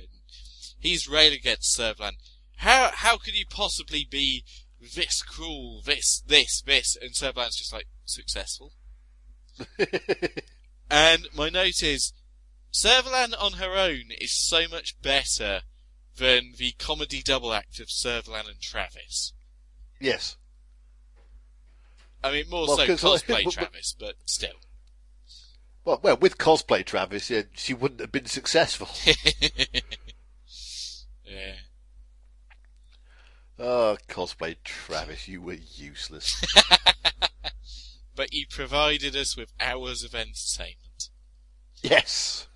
A: He's railing against Servalan. How how could you possibly be this cruel, this, this, this? And Servalan's just like successful. and my note is, Servalan on her own is so much better than the comedy double act of Servalan and Travis.
B: Yes.
A: I mean, more
B: Well,
A: so cosplay
B: but- but-
A: Travis, but still.
B: Well, well, with cosplay Travis, yeah, she wouldn't have been successful.
A: yeah.
B: oh, cosplay Travis, you were useless.
A: But you provided us with hours of entertainment.
B: yes.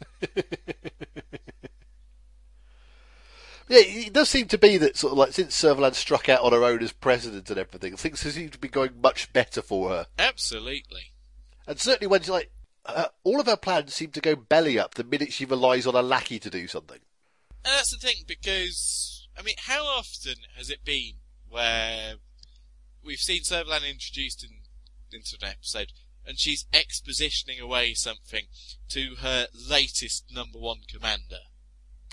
B: Yeah, it does seem to be that sort of like since Servalan struck out on her own as president and everything, things seem to be going much better for her.
A: Absolutely.
B: And certainly when she like uh, all of her plans seem to go belly up the minute she relies on a lackey to do something.
A: And that's the thing, because, I mean, how often has it been where we've seen Servalan introduced in, into an episode, and she's expositioning away something to her latest number one commander,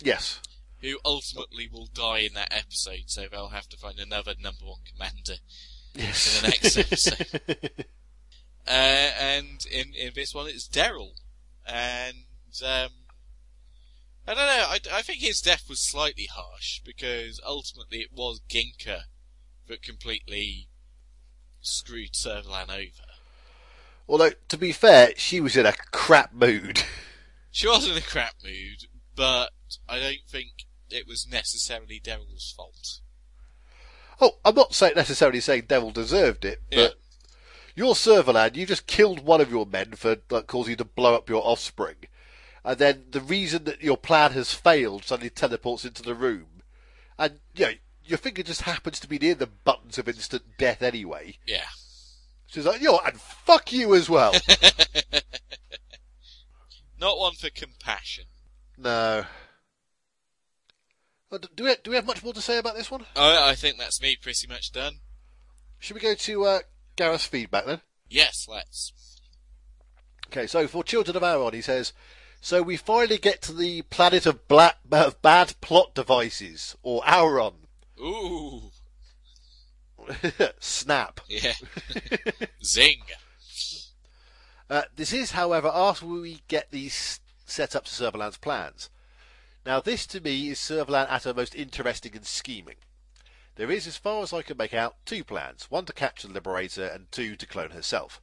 B: Yes.
A: Who ultimately will die in that episode, so they'll have to find another number one commander
B: Yes.
A: in the next episode. Uh, and in, in this one, it's Deral. And, um, I don't know, I, I think his death was slightly harsh, because ultimately it was Ginka that completely screwed Servalan over.
B: Although to be fair, she was in a crap mood.
A: She was in a crap mood, but I don't think it was necessarily Deral's fault.
B: Oh, I'm not say, necessarily saying Deral deserved it,
A: Yeah.
B: but you're Servalan, you just killed one of your men for like, causing you to blow up your offspring. And then the reason that your plan has failed suddenly teleports into the room. And, you know, your finger just happens to be near the buttons of instant death anyway.
A: Yeah.
B: She's like, yo, and fuck you as well.
A: Not one for compassion.
B: no. Do we, do we have much more to say about this one?
A: I, I think that's me pretty much done.
B: Should we go to uh, Gareth's feedback then?
A: Yes, let's.
B: Okay, so for Children of Auron, he says, so we finally get to the planet of black, of bad plot devices, or Auron.
A: Ooh.
B: Snap.
A: Yeah. Zing.
B: Uh, this is, however, after we get these set up to Servalan's plans. Now, this to me is Servalan at her most interesting and scheming. There is, as far as I can make out, two plans one to capture the Liberator, and two to clone herself.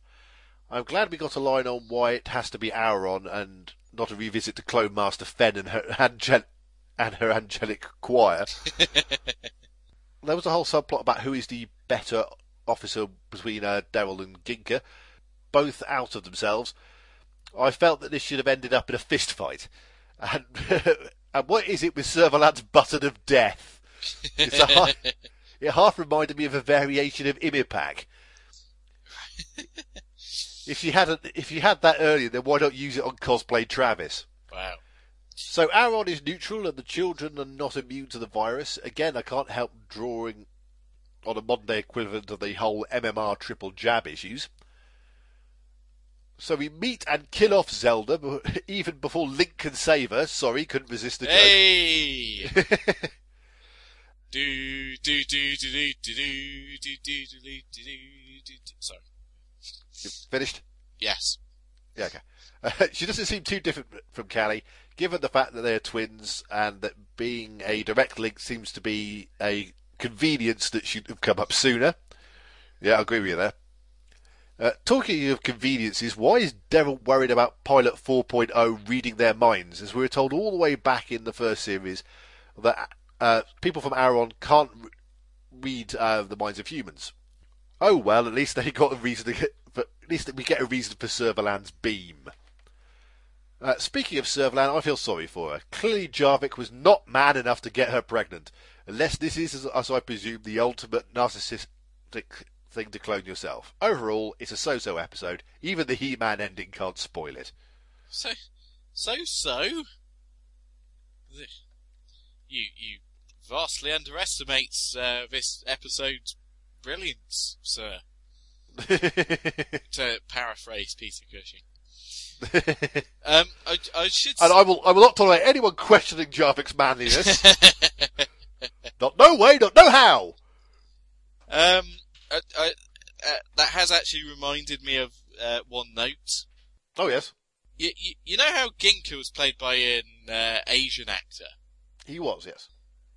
B: I'm glad we got a line on why it has to be Auron and not a revisit to Clone Master Fen and her, angel- and her angelic choir. there was a whole subplot about who is the better officer between uh, Deral and Ginka, both out of themselves. I felt that this should have ended up in a fist fight. And, and what is it with Servalan's button of death? It's a half, it half reminded me of a variation of IMIPAK. if you had a, if you had that earlier, then why not use it on cosplay Travis?
A: Wow.
B: So Auron is neutral and the children are not immune to the virus. Again, I can't help drawing on a modern day equivalent of the whole MMR triple jab issues. So we meet and kill off Zelda even before Link can save her. Sorry, couldn't resist the
A: Hey!
B: joke.
A: do, do, do, do, do, do, do, do, do, do, do, do, do, do. Sorry.
B: Finished?
A: Yes.
B: Yeah, okay. Uh, she doesn't seem too different from Cally, given the fact that they're twins and that being a direct link seems to be a convenience that should have come up sooner. Yeah, I agree with you there. Uh, talking of conveniences, why is Deral worried about Pilot 4.0 reading their minds? As we were told all the way back in the first series that uh, people from Auron can't re- read uh, the minds of humans. Oh well, at least they got a reason get. At least we get a reason for Servalan's beam. Uh, speaking of Servalan, I feel sorry for her. Clearly, Jarvik was not man enough to get her pregnant. Unless this is, as I presume, the ultimate narcissistic thing to clone yourself. Overall, it's a so-so episode. Even the He-Man ending can't spoil it.
A: So, so, so. You, you vastly underestimates uh, this episode's brilliance, sir. to paraphrase Peter Cushing. Um, I, I should.
B: And I will, I will not tolerate anyone questioning Jarvik's manliness. not no way, not no how.
A: Um, I, I, uh, that has actually reminded me of uh, one note.
B: Oh yes,
A: You, you, you know how Ginka was played by an uh, Asian actor?
B: he was. Yes.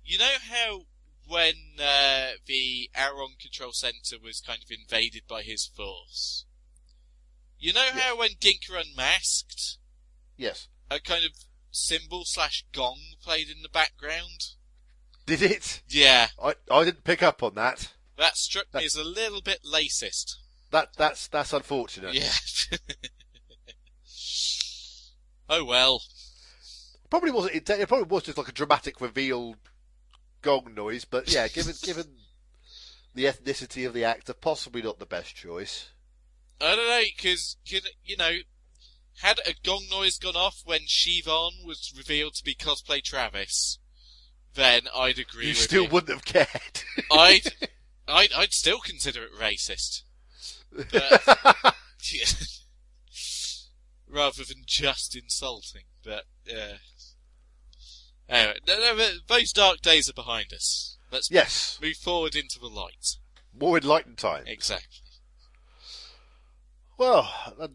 A: You know how when uh, the Auron Control Center was kind of invaded by his force? You know how when Ginka unmasked,
B: Yes.
A: a kind of cymbal slash gong played in the background?
B: Did it?
A: Yeah,
B: I, I didn't pick up on that.
A: That struck me as a little bit racist.
B: That that's that's unfortunate.
A: Yeah. oh well.
B: Probably wasn't. It, it probably was just like a dramatic reveal gong noise. But yeah, given given the ethnicity of the actor, possibly not the best choice.
A: I don't know, because, you know, had a gong noise gone off when Shivan was revealed to be cosplay Travis, then I'd agree
B: You
A: with
B: still
A: you.
B: wouldn't have cared.
A: I'd, I'd, I'd still consider it racist. But, rather than just insulting, but, uh, anyway, no, no, but those dark days are behind us. Let's
B: yes,
A: move forward into the light.
B: more enlightened time.
A: Exactly.
B: Well, I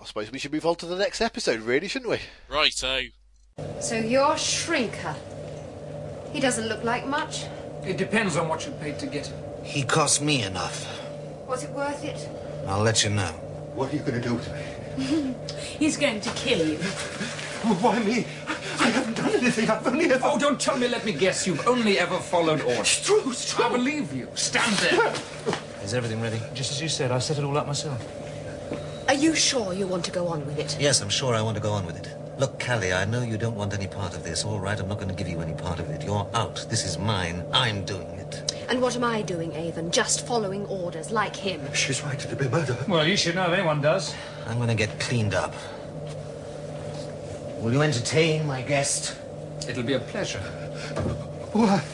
B: I suppose we should move on to the next episode, really, shouldn't we?
A: Righto.
G: So you're Shrinker. He doesn't look like much.
D: It depends on what you paid to get him.
H: He cost me enough.
G: Was it worth it?
H: I'll let you know.
I: What are you going to do with me?
C: He's going to kill you.
I: Why me? I haven't done anything. I've only ever.
D: Oh, don't tell me, let me guess. You've only ever followed orders.
I: It's true, it's true.
D: I believe you. Stand there.
H: Is everything ready?
E: Just as you said, I set it all up myself.
G: Are you sure you want to go on with it?
H: Yes, I'm sure I want to go on with it. Look, Cally, I know you don't want any part of this. All right, I'm not going to give you any part of it. You're out. This is mine. I'm doing it.
G: And what am I doing, Avon? Just following orders, like him.
I: She's right to be murder.
D: Well, you should know if anyone does.
H: I'm going to get cleaned up. Will you entertain my guest?
D: It'll be a pleasure.
I: Why?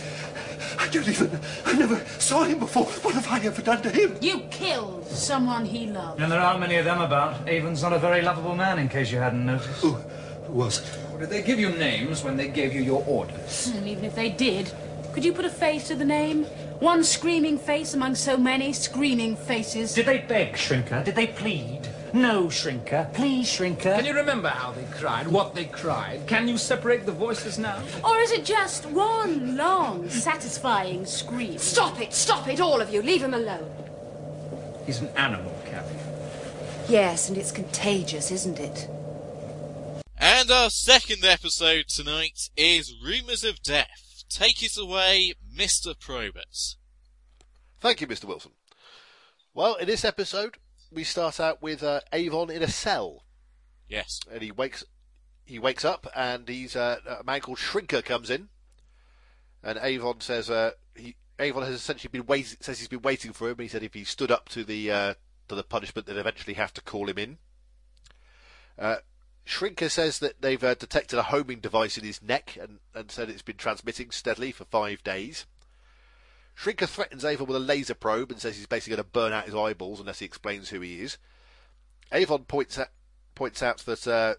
I: I don't even. I never saw him before. What have I ever done to him?
C: You killed someone he loved.
D: And there aren't many of them about. Avon's not a very lovable man, in case you hadn't noticed.
I: Who, who was it?
D: Did they give you names when they gave you your orders?
C: And even if they did, could you put a face to the name? One screaming face among so many screaming faces.
E: Did they beg, Shrinker? Did they plead? No, Shrinker. Please, Shrinker.
D: Can you remember how they cried, what they cried? Can you separate the voices now?
C: Or is it just one long, satisfying scream?
G: Stop it! Stop it, all of you! Leave him alone.
D: He's an animal, Cally.
G: Yes, and it's contagious, isn't it?
A: And our second episode tonight is Rumours of Death. Take it away, Mr. Probert.
B: Thank you, Mr. Wilson. Well, in this episode, we start out with uh, Avon in a cell,
A: Yes.
B: and he wakes he wakes up, and he's uh, a man called Shrinker comes in, and Avon says uh, he Avon has essentially been waiting says he's been waiting for him. He said if he stood up to the uh, to the punishment, they'd eventually have to call him in. Shrinker says that they've uh, detected a homing device in his neck and, and said it's been transmitting steadily for five days. Shrinker threatens Avon with a laser probe and says he's basically going to burn out his eyeballs unless he explains who he is. Avon points out, points out that uh,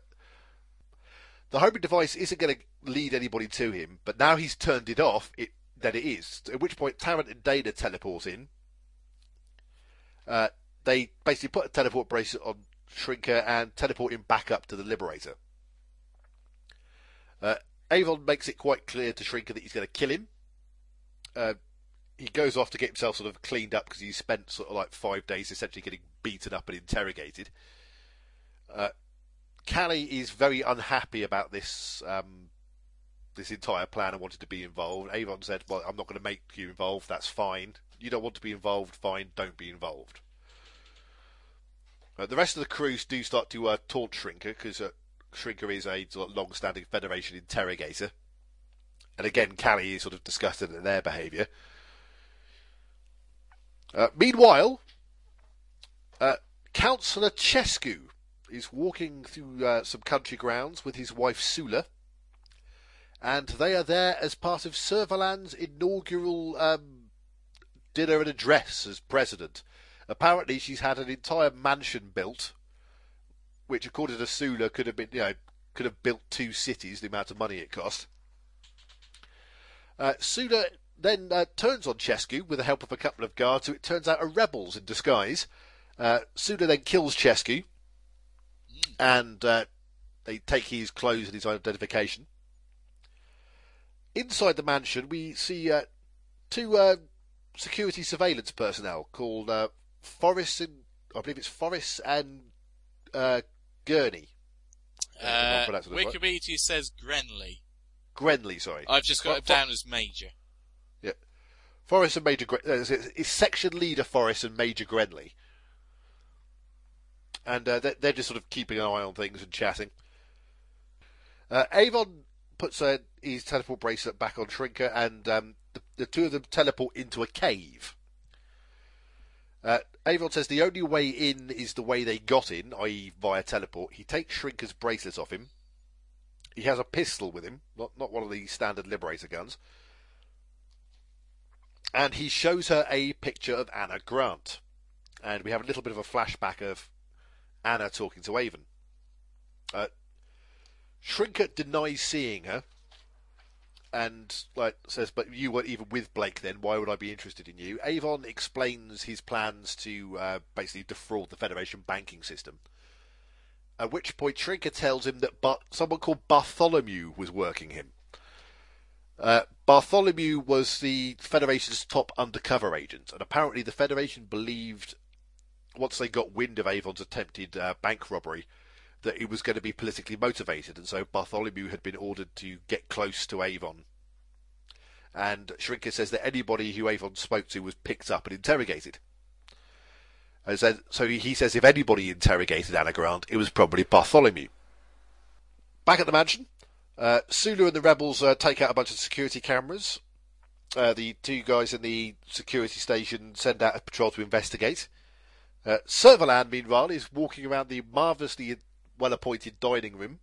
B: the homing device isn't going to lead anybody to him, but now he's turned it off, it, then it is. At which point Tarrant and Dana teleport in. Uh, they basically put a teleport bracelet on Shrinker and teleport him back up to the Liberator. Uh, Avon makes it quite clear to Shrinker that he's going to kill him. Uh, he goes off to get himself sort of cleaned up because he's spent sort of like five days essentially getting beaten up and interrogated. Uh, Cally is very unhappy about this um, this entire plan and wanted to be involved. Avon said, "Well, I'm not going to make you involved. That's fine. You don't want to be involved. Fine. Don't be involved." Uh, the rest of the crews do start to uh, taunt Shrinker because uh, Shrinker is a sort of long-standing Federation interrogator, and again, Cally is sort of disgusted at their behaviour. Uh, meanwhile, uh, Councillor Chescu is walking through uh, some country grounds with his wife Sula, and they are there as part of Servalan's inaugural um, dinner and address as president. Apparently, she's had an entire mansion built, which, according to Sula, could have been, you know, could have built two cities. The amount of money it cost. Uh, Sula then uh, turns on Chescu with the help of a couple of guards, who it turns out are rebels in disguise. Uh, Sula then kills Chescu, and uh, they take his clothes and his identification. Inside the mansion, we see uh, two uh, security surveillance personnel called uh, Forrest and I believe it's Forrest and uh, Gurney.
A: Uh,
B: it right.
A: Wikipedia says Grenly.
B: Grenly, sorry.
A: I've just got
B: For-
A: it down as Major.
B: Yeah. Forrest and Major Gren- uh, it's, it's section leader Forrest and Major Grenly. And uh, they're, they're just sort of keeping an eye on things and chatting. Uh, Avon puts uh, his teleport bracelet back on Shrinker, and um, the, the two of them teleport into a cave. Uh, Avon says the only way in is the way they got in, i.e., via teleport. He takes Shrinker's bracelet off him. He has a pistol with him, not not one of the standard Liberator guns. And he shows her a picture of Anna Grant. And we have a little bit of a flashback of Anna talking to Avon. Uh, Shrinker denies seeing her and like says, "But you weren't even with Blake then. Why would I be interested in you?" Avon explains his plans to uh, basically defraud the Federation banking system. At which point, Shrinker tells him that Bar- someone called Bartholomew was working him. Uh, Bartholomew was the Federation's top undercover agent, and apparently the Federation believed, once they got wind of Avon's attempted uh, bank robbery, that he was going to be politically motivated, and so Bartholomew had been ordered to get close to Avon. And Shrinker says that anybody who Avon spoke to was picked up and interrogated. And so he he says if anybody interrogated Anna Grant, it was probably Bartholomew. Back at the mansion, uh, Sula and the rebels uh, take out a bunch of security cameras. Uh, the two guys in the security station send out a patrol to investigate. Uh, Servalan, meanwhile, is walking around the marvellously well-appointed dining room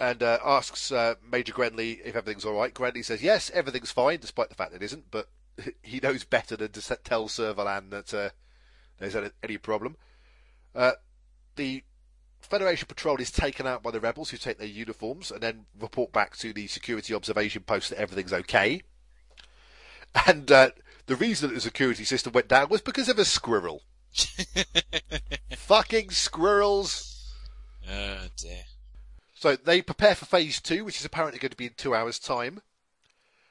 B: and uh, asks uh, Major Grenley if everything's all right. Grenley says yes, everything's fine, despite the fact that it isn't. But he knows better than to tell Servalan that uh, there's any- any problem. Uh, the Federation patrol is taken out by the rebels, who take their uniforms and then report back to the security observation post that everything's okay. And uh, the reason that the security system went down was because of a squirrel. Fucking squirrels.
A: Oh dear.
B: So they prepare for phase two, which is apparently going to be in two hours' time.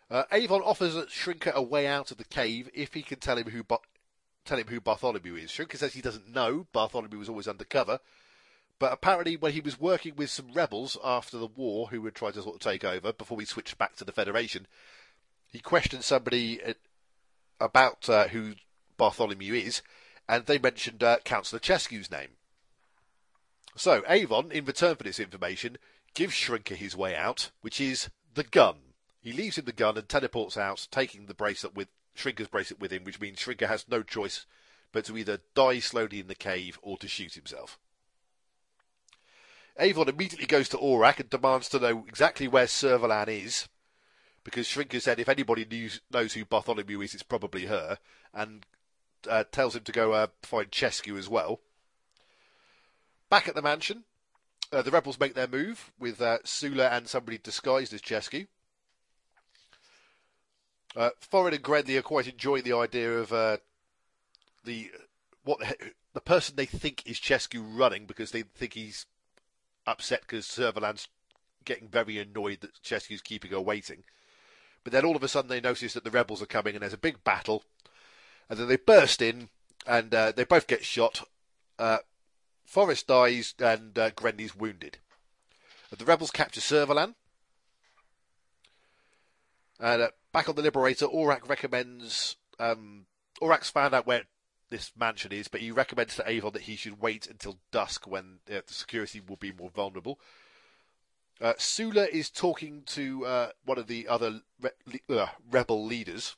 B: Uh, Avon offers Shrinker a way out of the cave if he can tell him who Bar- tell him who Bartholomew is. Shrinker says he doesn't know. Bartholomew was always undercover, but apparently when he was working with some rebels after the war who would try to sort of take over before we switched back to the Federation, he questioned somebody uh, about uh, who Bartholomew is, and they mentioned uh, Councillor Chescu's name. So, Avon, in return for this information, gives Shrinker his way out, which is the gun. He leaves him the gun and teleports out, taking the bracelet with Shrinker's bracelet with him, which means Shrinker has no choice but to either die slowly in the cave or to shoot himself. Avon immediately goes to Orac and demands to know exactly where Servalan is, because Shrinker said if anybody knows, knows who Bartholomew is, it's probably her, and uh, tells him to go uh, find Chescu as well. Back at the mansion, uh, the rebels make their move with uh, Sula and somebody disguised as Chescu. Uh, and Grenly are quite enjoying the idea of uh, the what the, person they think is Chescu running because they think he's upset because Servalan's getting very annoyed that Chescu's keeping her waiting. But then all of a sudden they notice that the rebels are coming and there's a big battle, and then they burst in and uh, they both get shot. Forrest dies and uh, Grenly's wounded. The rebels capture Servalan. And uh, back on the Liberator, Orac recommends. Um, Orac's found out where this mansion is, but he recommends to Avon that he should wait until dusk when uh, the security will be more vulnerable. Uh, Sula is talking to uh, one of the other re- uh, rebel leaders,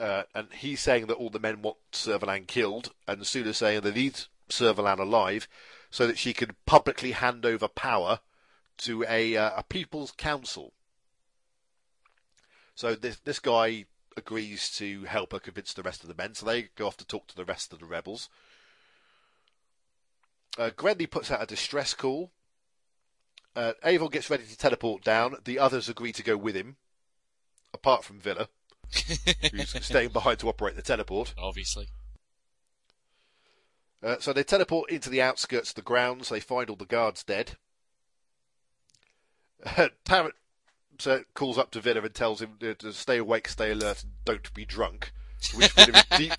B: uh, and he's saying that all the men want Servalan killed, and Sula's saying they need Servalan alive so that she can publicly hand over power to a uh, a people's council. So this this guy agrees to help her convince the rest of the men. So they go off to talk to the rest of the rebels. Uh, Grenly puts out a distress call. Uh, Avon gets ready to teleport down. The others agree to go with him, apart from Vila, who's staying behind to operate the teleport.
A: Obviously.
B: Uh, so they teleport into the outskirts of the grounds. They find all the guards dead. Uh, Tarrant uh, calls up to Vila and tells him uh, to stay awake, stay alert, and don't be drunk. To which Vila is, deep,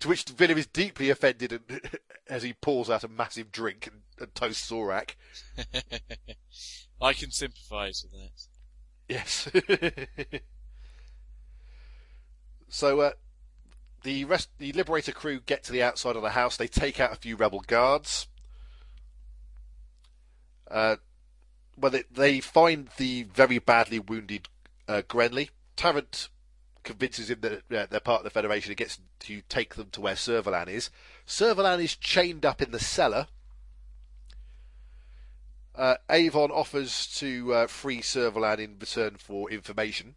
B: to which Vila is deeply offended and, as he pours out a massive drink and, and toasts Orac.
A: I can sympathise with that.
B: Yes. so uh, the rest, the Liberator crew get to the outside of the house. They take out a few rebel guards. Uh, well, they, they find the very badly wounded uh, Grenlee. Tarrant convinces him that uh, they're part of the Federation and gets to take them to where Servalan is. Servalan is chained up in the cellar. Uh, Avon offers to uh, free Servalan in return for information.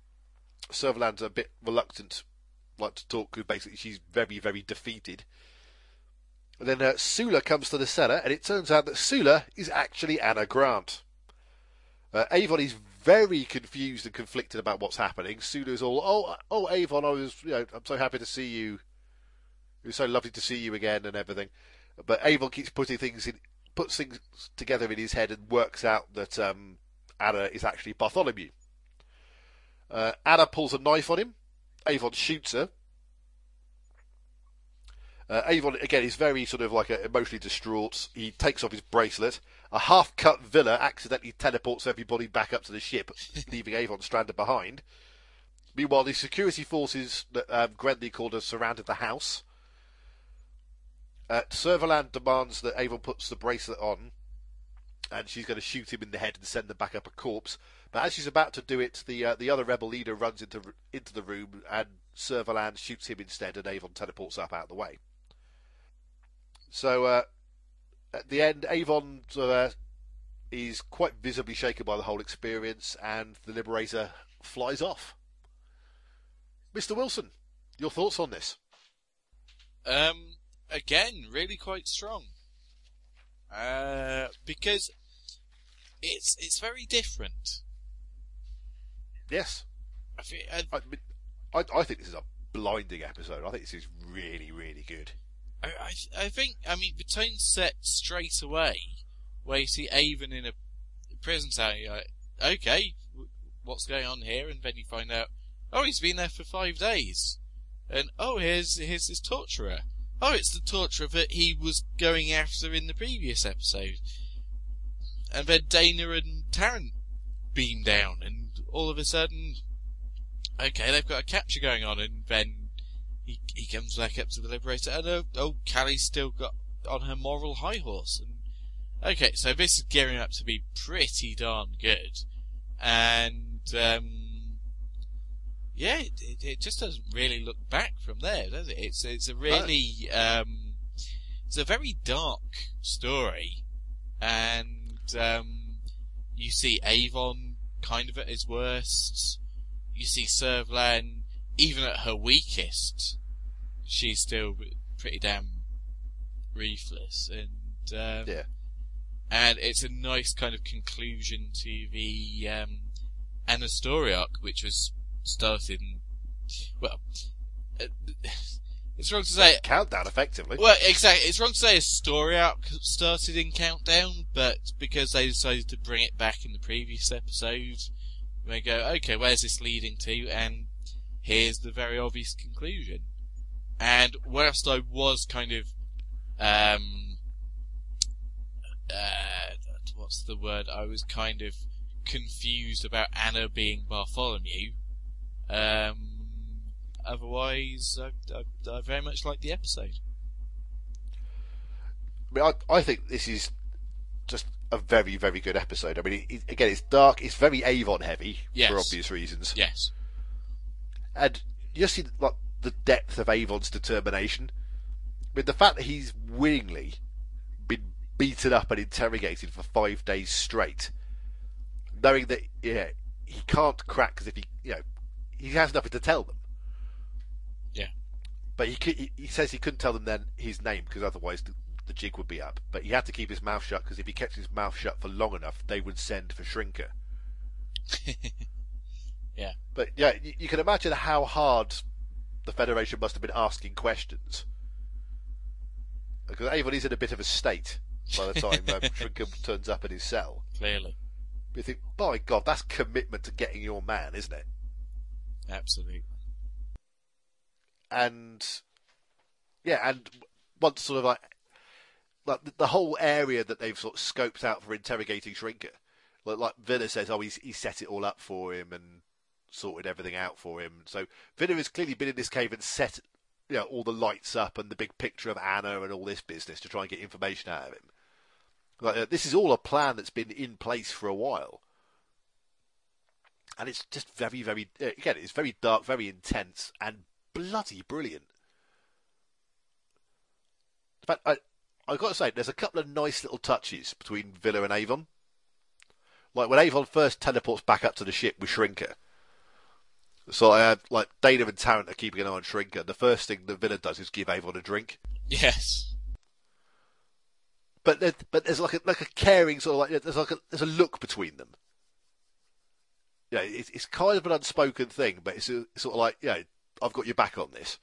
B: Servalan's a bit reluctant, like to talk, because basically she's very, very defeated. And then uh, Sula comes to the cellar, and it turns out that Sula is actually Anna Grant. Uh, Avon is very confused and conflicted about what's happening. Sula's all, "Oh, oh, Avon, I was, you know, I'm so happy to see you. It was so lovely to see you again and everything." But Avon keeps putting things in, puts things together in his head and works out that um, Anna is actually Bartholomew. Uh, Anna pulls a knife on him. Avon shoots her. Uh, Avon again is very sort of like a, emotionally distraught. He takes off his bracelet. A half-cut Vila accidentally teleports everybody back up to the ship, leaving Avon stranded behind. Meanwhile, the security forces that um, Grenlee called have surrounded the house. Uh, Servalan demands that Avon puts the bracelet on, and she's going to shoot him in the head and send them back up a corpse. But as she's about to do it, the uh, the other rebel leader runs into into the room, and Servalan shoots him instead, and Avon teleports up out of the way. So uh, at the end, Avon uh, is quite visibly shaken by the whole experience, and the Liberator flies off. Mr. Wilson, your thoughts on this?
A: Um, again, really quite strong. Uh, because it's it's very different.
B: Yes,
A: I, think, I,
B: I, I think this is a blinding episode. I think this is really, really good.
A: I, I, think, I mean, the tone's set straight away, where you see Avon in a prison cell, you're like, okay, what's going on here? And then you find out, oh, he's been there for five days. And, oh, here's, here's this torturer. Oh, it's the torturer that he was going after in the previous episode. And then Dayna and Tarrant beam down, and all of a sudden, okay, they've got a capture going on, and then he, he comes back up to the Liberator, and oh, oh, Cally's still got on her moral high horse. And okay, so this is gearing up to be pretty darn good, and um, yeah, it, it, it just doesn't really look back from there, does it? It's it's a really um, it's a very dark story, and um, you see Avon kind of at his worst. You see Servalan even at her weakest, she's still pretty damn ruthless, and um,
B: yeah,
A: and it's a nice kind of conclusion to the um, Anna story arc, which was started. In, well, uh, it's wrong to say
B: countdown effectively.
A: Well, exactly. It's wrong to say a story arc started in countdown, but because they decided to bring it back in the previous episode, they go, okay, where's this leading to? And here's the very obvious conclusion. And whilst I was kind of, um, uh, what's the word? I was kind of confused about Anna being Bartholomew. Um, otherwise, I, I, I very much like the episode.
B: I mean, I, I think this is just a very, very good episode. I mean, it, again, it's dark, it's very Avon heavy
A: yes.
B: for obvious reasons.
A: Yes.
B: And you see like the depth of Avon's determination. I mean, the fact that he's willingly been beaten up and interrogated for five days straight knowing that yeah he can't crack because if he you know he has nothing to tell them. But he, he he says he couldn't tell them then his name because otherwise the, the jig would be up. But he had to keep his mouth shut because if he kept his mouth shut for long enough, they would send for Shrinker.
A: yeah.
B: But yeah, you, you can imagine how hard the Federation must have been asking questions. Because is in a bit of a state by the time um, Shrinker turns up in his cell.
A: Clearly.
B: You think, by God, that's commitment to getting your man, isn't it?
A: Absolutely.
B: And yeah, and once sort of like like the- whole area that they've sort of scoped out for interrogating Shrinker, like, like Vila says, oh, he's he set it all up for him and sorted everything out for him. So Vila has clearly been in this cave and set you know all the lights up and the big picture of Anna and all this business to try and get information out of him. Like uh, this is all a plan that's been in place for a while. And it's just very, very uh, again, it's very dark, very intense, and bloody brilliant. In fact, I I've got to say, there's a couple of nice little touches between Vila and Avon. Like when Avon first teleports back up to the ship with Shrinker. So I had like Dayna and Tarrant are keeping an eye on Shrinker. The first thing the Vila does is give Avon a drink.
A: Yes.
B: But there, but there's like a like a caring sort of like there's like a there's a look between them. Yeah, it's it's kind of an unspoken thing, but it's, a, it's sort of like yeah, I've got your back on this,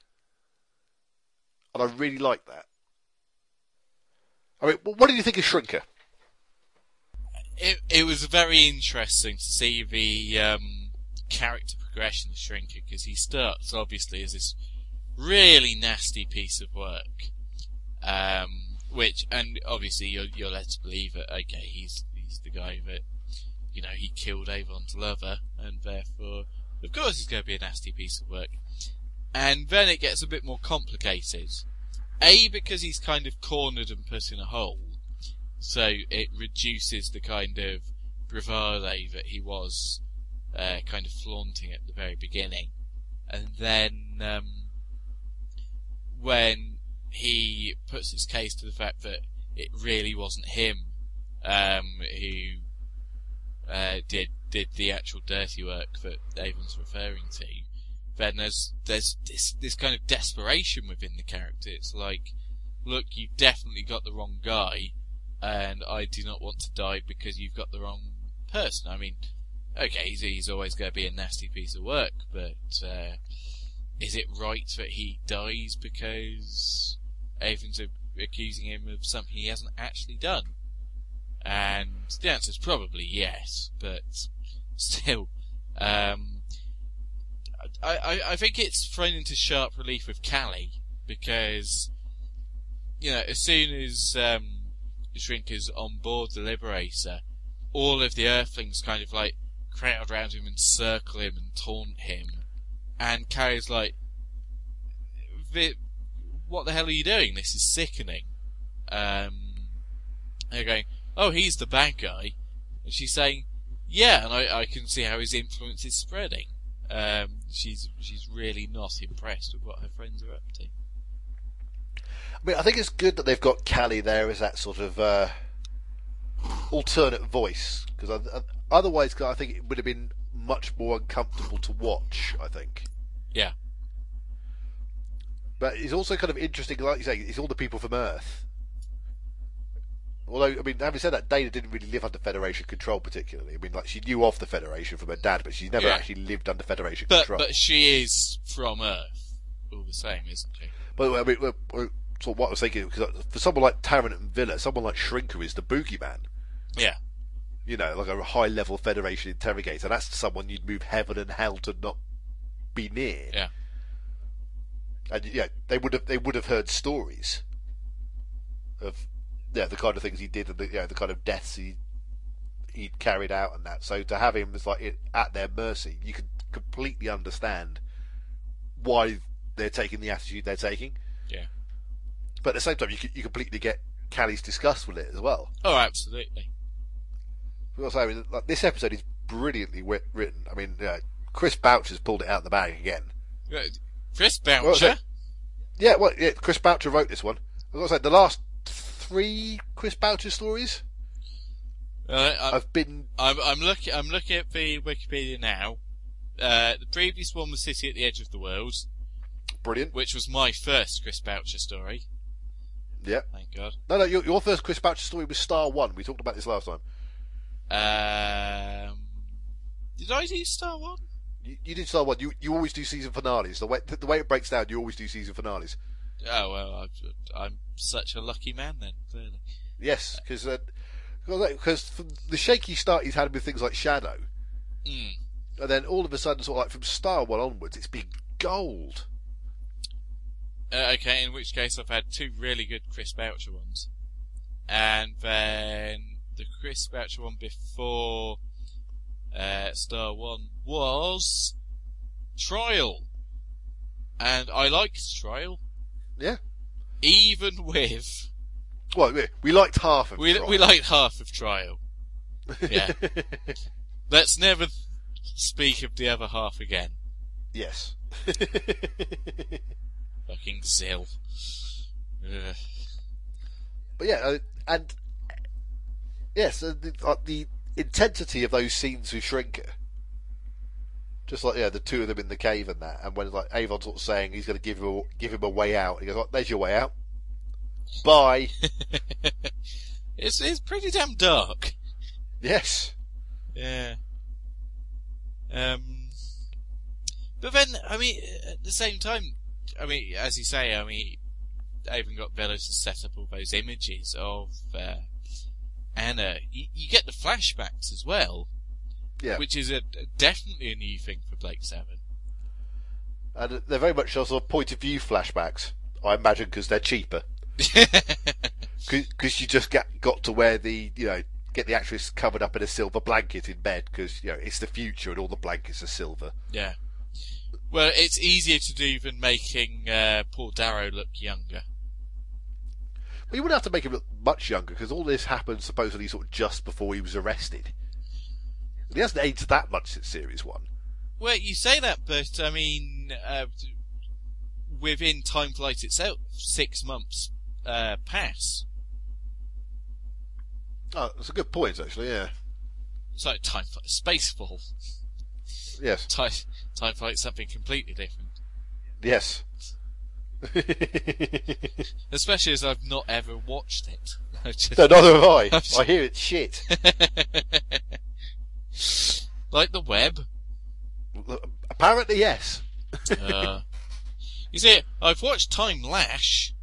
B: and I really like that. I mean, what did you think of Shrinker?
A: It it was very interesting to see the um, character progression of Shrinker because he starts obviously as this really nasty piece of work, um, which and obviously you're you're led to believe that okay he's he's the guy that you know he killed Avon's lover and therefore of course he's going to be a nasty piece of work, and then it gets a bit more complicated. A because he's kind of cornered and put in a hole, so it reduces the kind of bravado that he was uh, kind of flaunting at the very beginning. And then um, when he puts his case to the fact that it really wasn't him um, who uh, did did the actual dirty work that Avon's referring to, then there's there's this this kind of desperation within the character. It's like, look, you've definitely got the wrong guy, and I do not want to die because you've got the wrong person. I mean, okay, he's, he's always going to be a nasty piece of work, but uh, is it right that he dies because Avon's accusing him of something he hasn't actually done? And the answer is probably yes, but still, um, I, I, I think it's thrown into sharp relief with Cally because, you know, as soon as um, is on board the Liberator, all of the Earthlings kind of like crowd around him and circle him and taunt him, and Cally's like, "What the hell are you doing? This is sickening." Um, they're going, "Oh, he's the bad guy," and she's saying, "Yeah," and I, I can see how his influence is spreading. Um, she's she's really not impressed with what her friends are up to.
B: I mean, I think it's good that they've got Cally there as that sort of uh, alternate voice because otherwise, 'cause I think it would have been much more uncomfortable to watch. I think,
A: Yeah,
B: but it's also kind of interesting, like you say, it's all the people from Earth. Although, I mean, having said that, Dayna didn't really live under Federation control particularly. I mean, like she knew of the Federation from her dad, but she's never
A: Yeah.
B: actually lived under Federation
A: but
B: control.
A: but she is from Earth, all the same, isn't she?
B: But I mean, so what I was thinking, because for someone like Tarrant and Vila, someone like Shrinker is the boogeyman.
A: Yeah,
B: You know, like a high level Federation interrogator. That's someone you'd move heaven and hell to not be near.
A: yeah,
B: And yeah, they would have they would have heard stories of yeah the kind of things he did and the you know, the kind of deaths he he'd carried out and that. So to have him as like at their mercy, you could completely understand why they're taking the attitude they're taking.
A: yeah.
B: But at the same time, you you completely get Cally's disgust with it as well.
A: Oh, absolutely.
B: Because I mean, like, this episode is brilliantly writ- written. I mean, uh, Chris Boucher's pulled it out of the bag again.
A: Chris
B: was
A: Boucher.
B: it? Yeah, well, yeah, Chris Boucher wrote this one. I've got to say, the last three Chris Boucher stories,
A: Uh, I'm,
B: I've been
A: I'm, I'm looking. I'm looking at the Wikipedia now. Uh, the previous one was City at the Edge of the World,
B: brilliant.
A: which was my first Chris Boucher story.
B: Yeah.
A: Thank God.
B: No, no. Your, your first Chris Boucher story was Star One. We talked about this last time.
A: Um, did I do Star One?
B: You, you did Star One. You you always do season finales. The way the way it breaks down, you always do season finales.
A: Oh well, I'm, I'm such a lucky man then. Clearly.
B: Yes, because because from the shaky start he's had with things like Shadow,
A: Mm.
B: and then all of a sudden, sort of like from Star One onwards, it's been gold.
A: Uh, okay, in which case I've had two really good Chris Boucher ones. And then the Chris Boucher one before uh, Star 1 was Trial. And I liked Trial,
B: Yeah.
A: even with.
B: Well, we, liked half of
A: We,
B: Trial.
A: we liked half of Trial. Yeah. Let's never speak of the other half again.
B: yes.
A: Fucking Zill. Ugh.
B: But yeah, uh, and yes, the, uh, the intensity of those scenes with Shrinker, just like yeah, the two of them in the cave and that, and when like Avon sort of saying he's going to give him a, give him a way out, he goes, oh, "There's your way out, bye."
A: it's, it's pretty damn dark.
B: yes,
A: Yeah. Um, but then, I mean, at the same time, I mean, as you say, I mean, even got Velos to set up all those images of uh, Anna. You, you get the flashbacks as well,
B: yeah,
A: which is a, definitely a new thing for Blake Seven.
B: and they're very much sort of point of view flashbacks. I imagine because they're cheaper, because you just get got to wear the you know get the actress covered up in a silver blanket in bed because you know it's the future and all the blankets are silver.
A: yeah. Well, it's easier to do than making uh, Paul Darrow look younger.
B: Well, you wouldn't have to make him look much younger because all this happened supposedly sort of just before he was arrested. He hasn't aged that much since series one.
A: Well, you say that, but I mean, uh, within Time Flight itself, six months uh, pass.
B: Oh, that's a good point, actually. Yeah.
A: It's like Time Flight, Spacefall.
B: Yes.
A: Time, time Flight's something completely different.
B: Yes.
A: Especially as I've not ever watched it. Just-
B: no, neither have I. I hear it's shit.
A: Like the web.
B: Apparently, yes.
A: Uh, you see, I've watched Time Lash.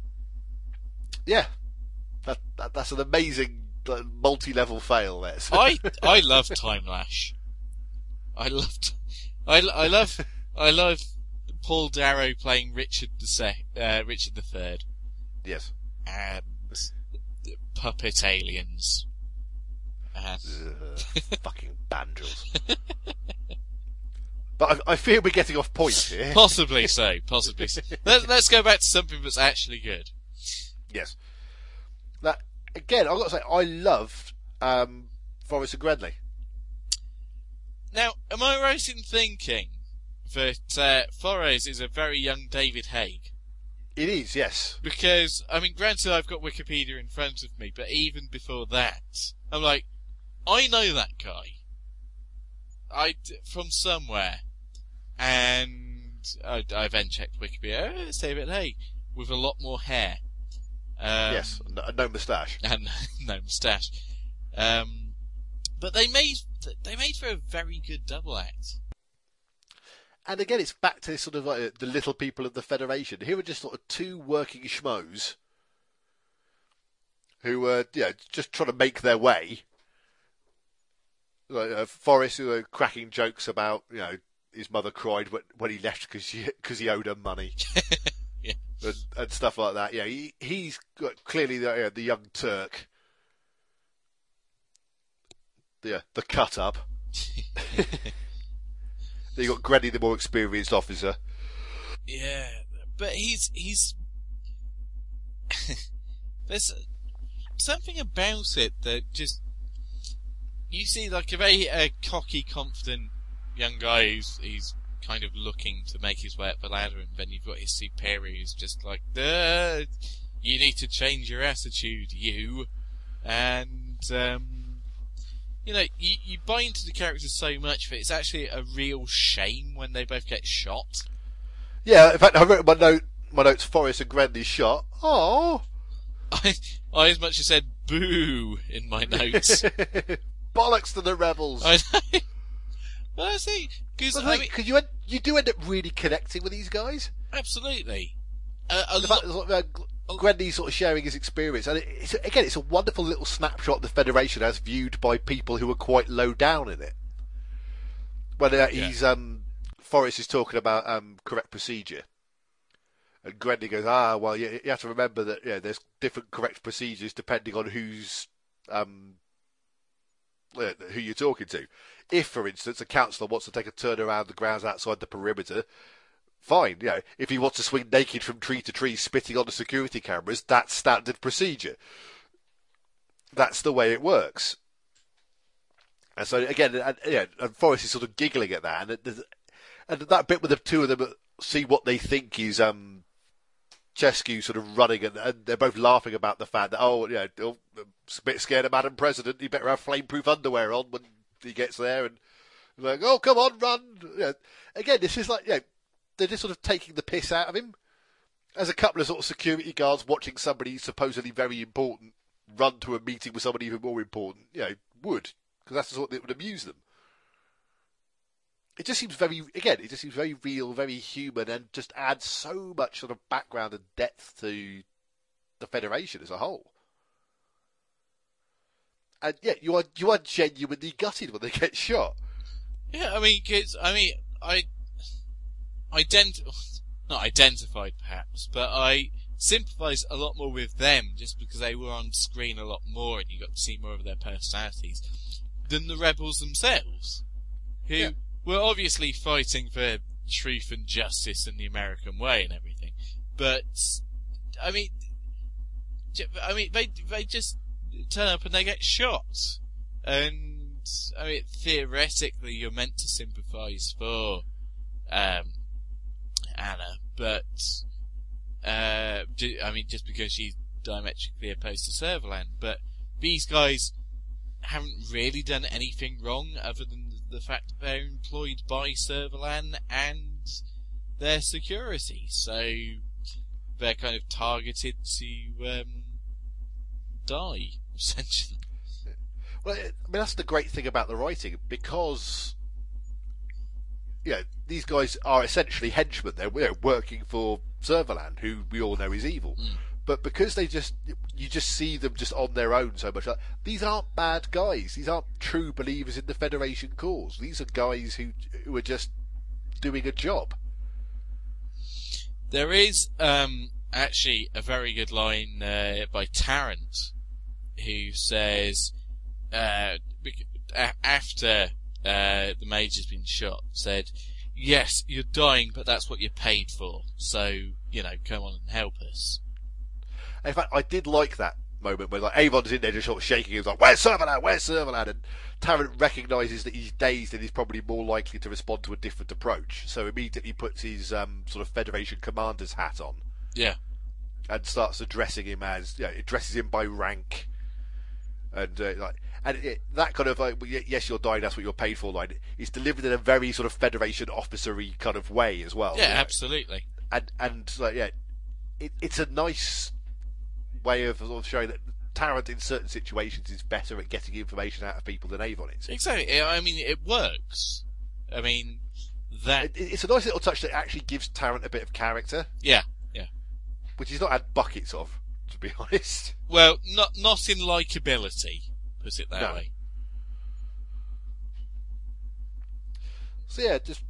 B: Yeah. That, that that's an amazing multi-level fail. There.
A: I I love Time Lash. I loved. I, I love I love Paul Darrow playing Richard the Se- uh, Richard the Third
B: yes.
A: and puppet aliens. And
B: Ugh, fucking bandrels. but I, I fear we're getting off point here.
A: possibly so, possibly so. Let, let's go back to something that's actually good.
B: Yes. That again, I've got to say, I loved um, Forres and.
A: Now, am I right in thinking that uh, Forres is a very young David Haig?
B: It is, yes.
A: Because, I mean, granted I've got Wikipedia in front of me, but even before that, I'm like, I know that guy. I, from somewhere. And I, I then checked Wikipedia, it's David Haig, with a lot more hair. Um,
B: yes, no, no moustache.
A: and no moustache. Um, but they made they made for a very good double act.
B: And again, it's back to sort of like uh, the little people of the Federation. Here are just sort of two working schmoes who were, know, just trying to make their way. Like, uh, Forres, who are cracking jokes about, you know, his mother cried when, when he left because cause he owed her money.
A: Yeah.
B: and, and stuff like that. Yeah, he, he's got clearly the, uh, the young Turk, the uh, the cut up. you got Granny, the more experienced officer.
A: Yeah, but he's he's there's something about it that just you see like a very uh, cocky, confident young guy who's he's kind of looking to make his way up the ladder, and then you've got his superior who's just like, "Duh, you need to change your attitude, you." And um, you know, you, you buy into the characters so much that it's actually a real shame when they both get shot.
B: Yeah, in fact, I wrote my note, my notes, Forres and Grenlee's shot. Oh,
A: I, I as much as said boo in my notes.
B: bollocks to the rebels.
A: I know. Well, I see, because I mean,
B: you end, you do end up really connecting with these guys.
A: absolutely. Uh, a
B: The fact that sort of, uh, Gr- sort of sharing his experience, and it- it's again, it's a wonderful little snapshot of the Federation as viewed by people who are quite low down in it. When uh, he's um, Forres is talking about um, correct procedure, and Grenlee goes, "Ah, well, you, you have to remember that yeah, there's different correct procedures depending on who's um, uh, who you're talking to. If, for instance, a councillor wants to take a turn around the grounds outside the perimeter, fine. You know, if he wants to swing naked from tree to tree, spitting on the security cameras, that's standard procedure. That's the way it works. And so again, and, yeah, and Forres is sort of giggling at that, and, and that bit with the two of them see what they think is um, Chesku sort of running, and, and they're both laughing about the fact that oh, you know, oh, I'm a bit scared of Madam President. You better have flameproof underwear on when he gets there, and like, oh, come on, run. You know, again, this is like, yeah, they're just sort of taking the piss out of him. As a couple of sort of security guards watching somebody supposedly very important run to a meeting with somebody even more important, you know, would because that's the sort that would amuse them. It just seems very, again, it just seems very real, very human, and just adds so much sort of background and depth to the Federation as a whole. And yet, you are you are genuinely gutted when they get shot.
A: yeah, I mean, 'cause- I mean, I ident, not identified perhaps, but I sympathise a lot more with them just because they were on screen a lot more and you got to see more of their personalities than the rebels themselves, who
B: Yeah.
A: Were obviously fighting for truth and justice in the American way and everything. But I mean, I mean, they they just turn up and they get shot, and I mean, theoretically, you're meant to sympathise for um, Anna, but uh, I mean, just because she's diametrically opposed to Servalan, but these guys haven't really done anything wrong other than the fact that they're employed by Servalan and their security, so they're kind of targeted to um, die essentially.
B: Well, I mean, that's the great thing about the writing because, you know, these guys are essentially henchmen. They're you know, working for Servalan, who we all know is evil. But because they just, you just see them just on their own so much. Like, these aren't bad guys. These aren't true believers in the Federation cause. These are guys who who are just doing a job.
A: There is um, actually a very good line uh, by Tarrant, who says uh, after uh, the major's been shot, said, "Yes, you're dying, but that's what you're paid for. So you know, come on and help us."
B: In fact, I did like that moment where like Avon's in there just sort of shaking. He's like, "Where's Servalan? Where's Servalan?" And Tarrant recognises that he's dazed and he's probably more likely to respond to a different approach. So immediately puts his um, sort of Federation commander's hat on
A: Yeah,
B: and starts addressing him as, you know, addresses him by rank, and uh, like, and it, that kind of like, yes, you're dying. That's what you're paid for. Line is delivered in a very sort of Federation officery kind of way as well.
A: yeah,
B: you know?
A: absolutely.
B: and and like, yeah, it, it's a nice way of sort of showing that Tarrant in certain situations is better at getting information out of people than Avon is.
A: Exactly. I mean, it works. I mean, that.
B: It, it's a nice little touch that actually gives Tarrant a bit of character,
A: Yeah, yeah.
B: which he's not had buckets of, to be honest.
A: Well, not not in likability. Put it that
B: No.
A: way.
B: So yeah, just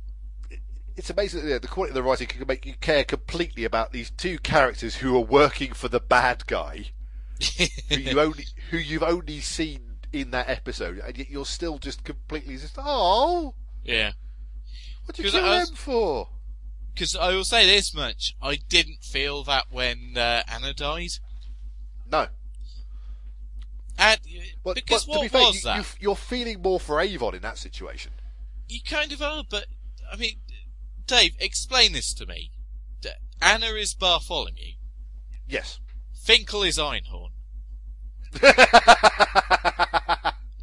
B: it's amazing that yeah, the quality of the writing can make you care completely about these two characters who are working for the bad guy, who you only who you've only seen in that episode, and yet you're still just completely just oh,
A: Yeah.
B: what did you kill
A: was-
B: them for?
A: Because I will say this much: I didn't feel that when uh, Anna died.
B: No.
A: And,
B: But,
A: because
B: but to
A: what
B: be fair,
A: was
B: you,
A: that?
B: you, you're feeling more for Avon in that situation.
A: You kind of are, but I mean, Dave, explain this to me. D- Anna is Bartholomew.
B: Yes.
A: Finkel is Einhorn.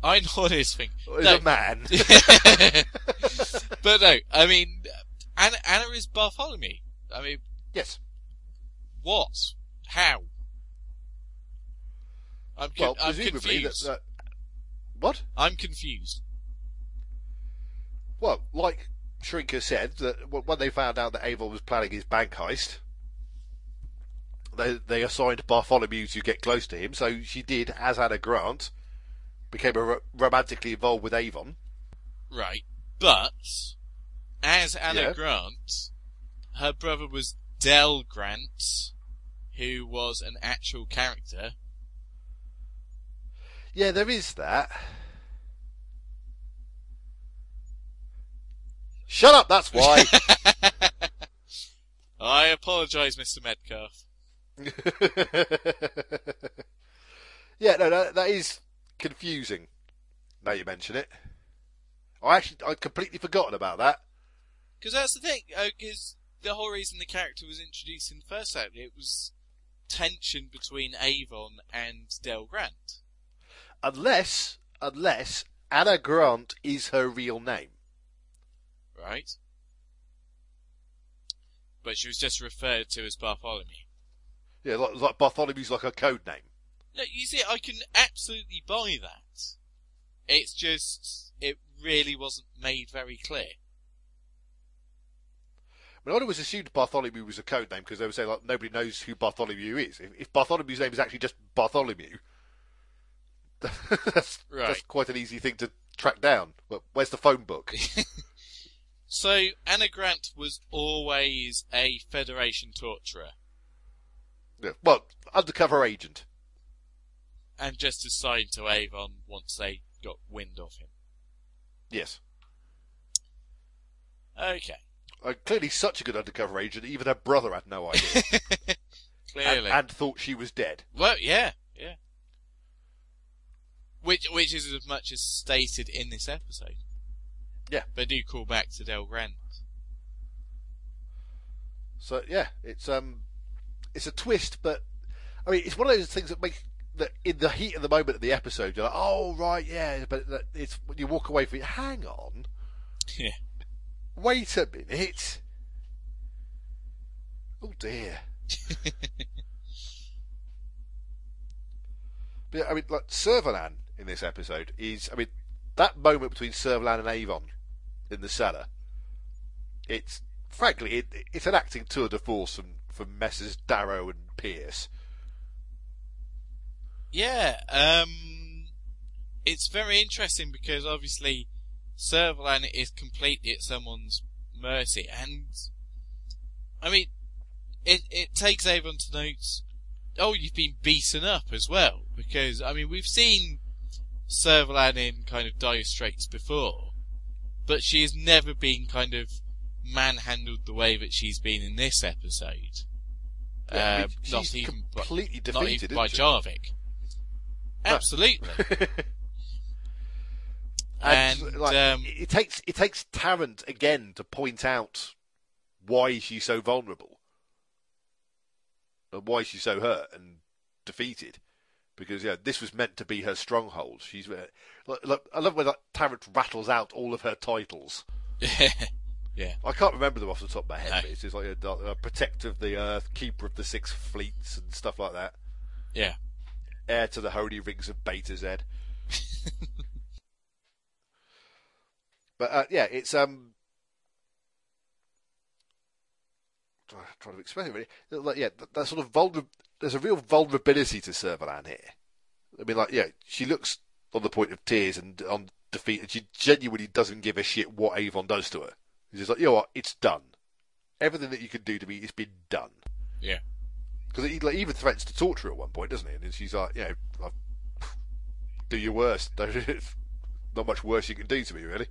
A: I know what his thing.
B: He's
A: No.
B: a man.
A: but no, I mean, Anna, Anna is Bartholomew. I mean,
B: yes.
A: what? How? I'm, con-
B: Well,
A: I'm
B: presumably that,
A: confused.
B: that. What?
A: I'm confused.
B: Well, like Shrinker said, that when they found out that Avon was planning his bank heist, they they assigned Bartholomew to get close to him. So she did, as Anna Grant, became a ro- romantically involved with Avon.
A: Right. But, as Anna
B: Yeah.
A: Grant, her brother was Del Grant, who was an actual character.
B: Yeah, there is that. Shut up. That's why.
A: I apologise, Mr. Medcalf.
B: yeah, no, that, that is confusing. Now you mention it, I actually I'd completely forgotten about that.
A: Because that's the thing, uh, because the whole reason the character was introduced in the first episode, it was tension between Avon and Del Grant.
B: Unless, unless Anna Grant is her real name.
A: Right? But she was just referred to as Bartholomew.
B: Yeah, like, like Bartholomew's like a code name.
A: No, you see, I can absolutely buy that. It's just, it really wasn't made very clear.
B: I mean, I always assumed Bartholomew was a code name because they would say like nobody knows who Bartholomew is. If, if Bartholomew's name is actually just Bartholomew, that's,
A: Right.
B: that's quite an easy thing to track down. But where's the phone book?
A: So, Anna Grant was always a Federation torturer,
B: Yeah, well, undercover agent.
A: and just assigned to Avon once they got wind of him.
B: Yes.
A: Okay,
B: Uh, clearly, such a good undercover agent, even her brother had no idea, and,
A: clearly.
B: and thought she was dead.
A: Well, yeah, yeah. Which, which is as much as stated in this episode.
B: Yeah.
A: They do call back to Del Grant.
B: So yeah, it's um, it's a twist, but I mean, it's one of those things that make that in the heat of the moment of the episode, you're like, oh right, yeah, but it's when you walk away from it. Hang on,
A: Yeah.
B: wait a minute. Oh dear. But yeah, I mean, like Servalan in this episode is, I mean, that moment between Servalan and Avon in the cellar. It's frankly, it, it's an acting tour de force from from Messrs. Darrow and Pearce.
A: Yeah, um, it's very interesting because obviously Servalan is completely at someone's mercy, and I mean, it it takes Avon to note, oh, you've been beaten up as well, because I mean we've seen Servalan in kind of dire straits before, but she has never been kind of manhandled the way that she's been in this episode.
B: Yeah, I mean, she's
A: not even by-
B: completely
A: not
B: defeated,
A: even by? Jarvik. Absolutely.
B: And,
A: And,
B: like,
A: um,
B: it it takes it takes Tarrant again to point out why she's so vulnerable and why she's so hurt and defeated. Because yeah, this was meant to be her stronghold. She's uh, look, look, I love when like, Tarrant rattles out all of her titles.
A: yeah.
B: I can't remember them off the top of my head,
A: No.
B: but it's just like a, a protector of the earth, keeper of the six fleets, and stuff like that.
A: Yeah.
B: Heir to the holy rings of Beta Z. but uh, yeah, it's um. try- Trying to explain it really, like, yeah, that, that sort of vulner. There's a real vulnerability to Servalan here. I mean, like, yeah, she looks on the point of tears and on defeat, and she genuinely doesn't give a shit what Avon does to her. She's just like, you know what, it's done. Everything that you can do to me, it's been done.
A: Yeah.
B: Because he like, even threatens to torture her at one point, doesn't he? And she's like, you know, like, do your worst. Not much worse you can do to me, really.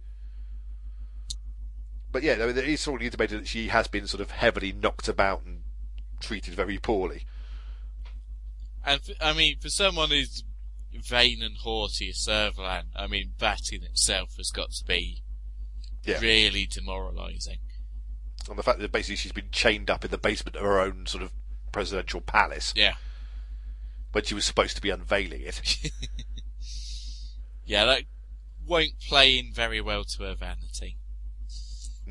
B: But yeah, I mean, it is sort of intimated that she has been sort of heavily knocked about and treated very poorly.
A: And I mean, for someone who's vain and haughty as Servalan, I mean, that in itself has got to be
B: Yeah.
A: really demoralising.
B: And the fact that basically she's been chained up in the basement of her own sort of presidential palace
A: Yeah.
B: when she was supposed to be unveiling it.
A: Yeah, that won't play in very well to her vanity.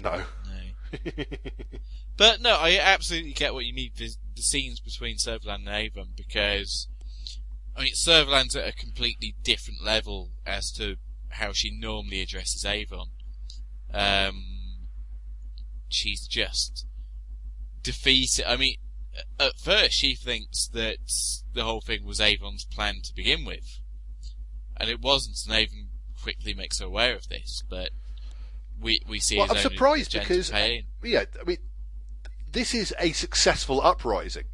B: No.
A: No. but no, I absolutely get what you mean. The, scenes between Servalan and Avon because, I mean, Servalan's at a completely different level as to how she normally addresses Avon. Um, she's just defeated. I mean, at first she thinks that the whole thing was Avon's plan to begin with, and it wasn't. And Avon quickly makes her aware of this, but we we see.
B: Well, I'm surprised because yeah, I mean, this is a successful uprising,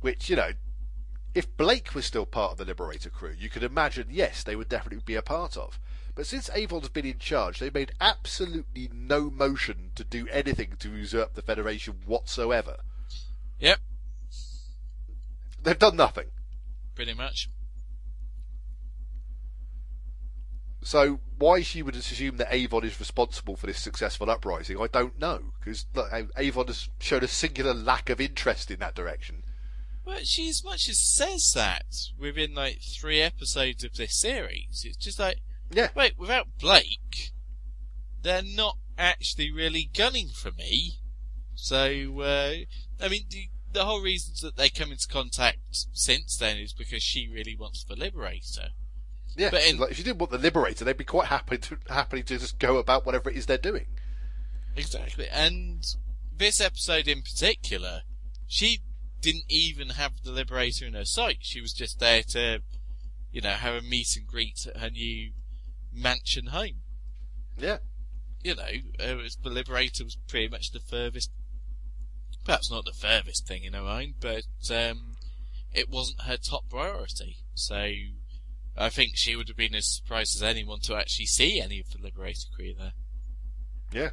B: which you know, if Blake was still part of the Liberator crew, you could imagine yes, they would definitely be a part of. But since Avon's been in charge, they've made absolutely no motion to do anything to usurp the Federation whatsoever.
A: Yep,
B: They've done nothing.
A: pretty much.
B: So why she would assume that Avon is responsible for this successful uprising, I don't know. Because Avon has shown a singular lack of interest in that direction.
A: But she as much as says that within like three episodes of this series. It's just like,
B: Yeah.
A: wait, without Blake, they're not actually really gunning for me. So, uh, I mean, the, the whole reasons that they come into contact since then is because she really wants the Liberator.
B: Yeah,
A: But in-
B: like, if you didn't want the Liberator, they'd be quite happy to happy to just go about whatever it is they're doing.
A: Exactly. And this episode in particular, she didn't even have the Liberator in her sight. She was just there to, you know, have a meet and greet at her new mansion home.
B: Yeah,
A: You know, it was, the Liberator was pretty much the furthest, perhaps not the furthest thing in her mind, but um, it wasn't her top priority. So I think she would have been as surprised as anyone to actually see any of the Liberator crew there.
B: yeah.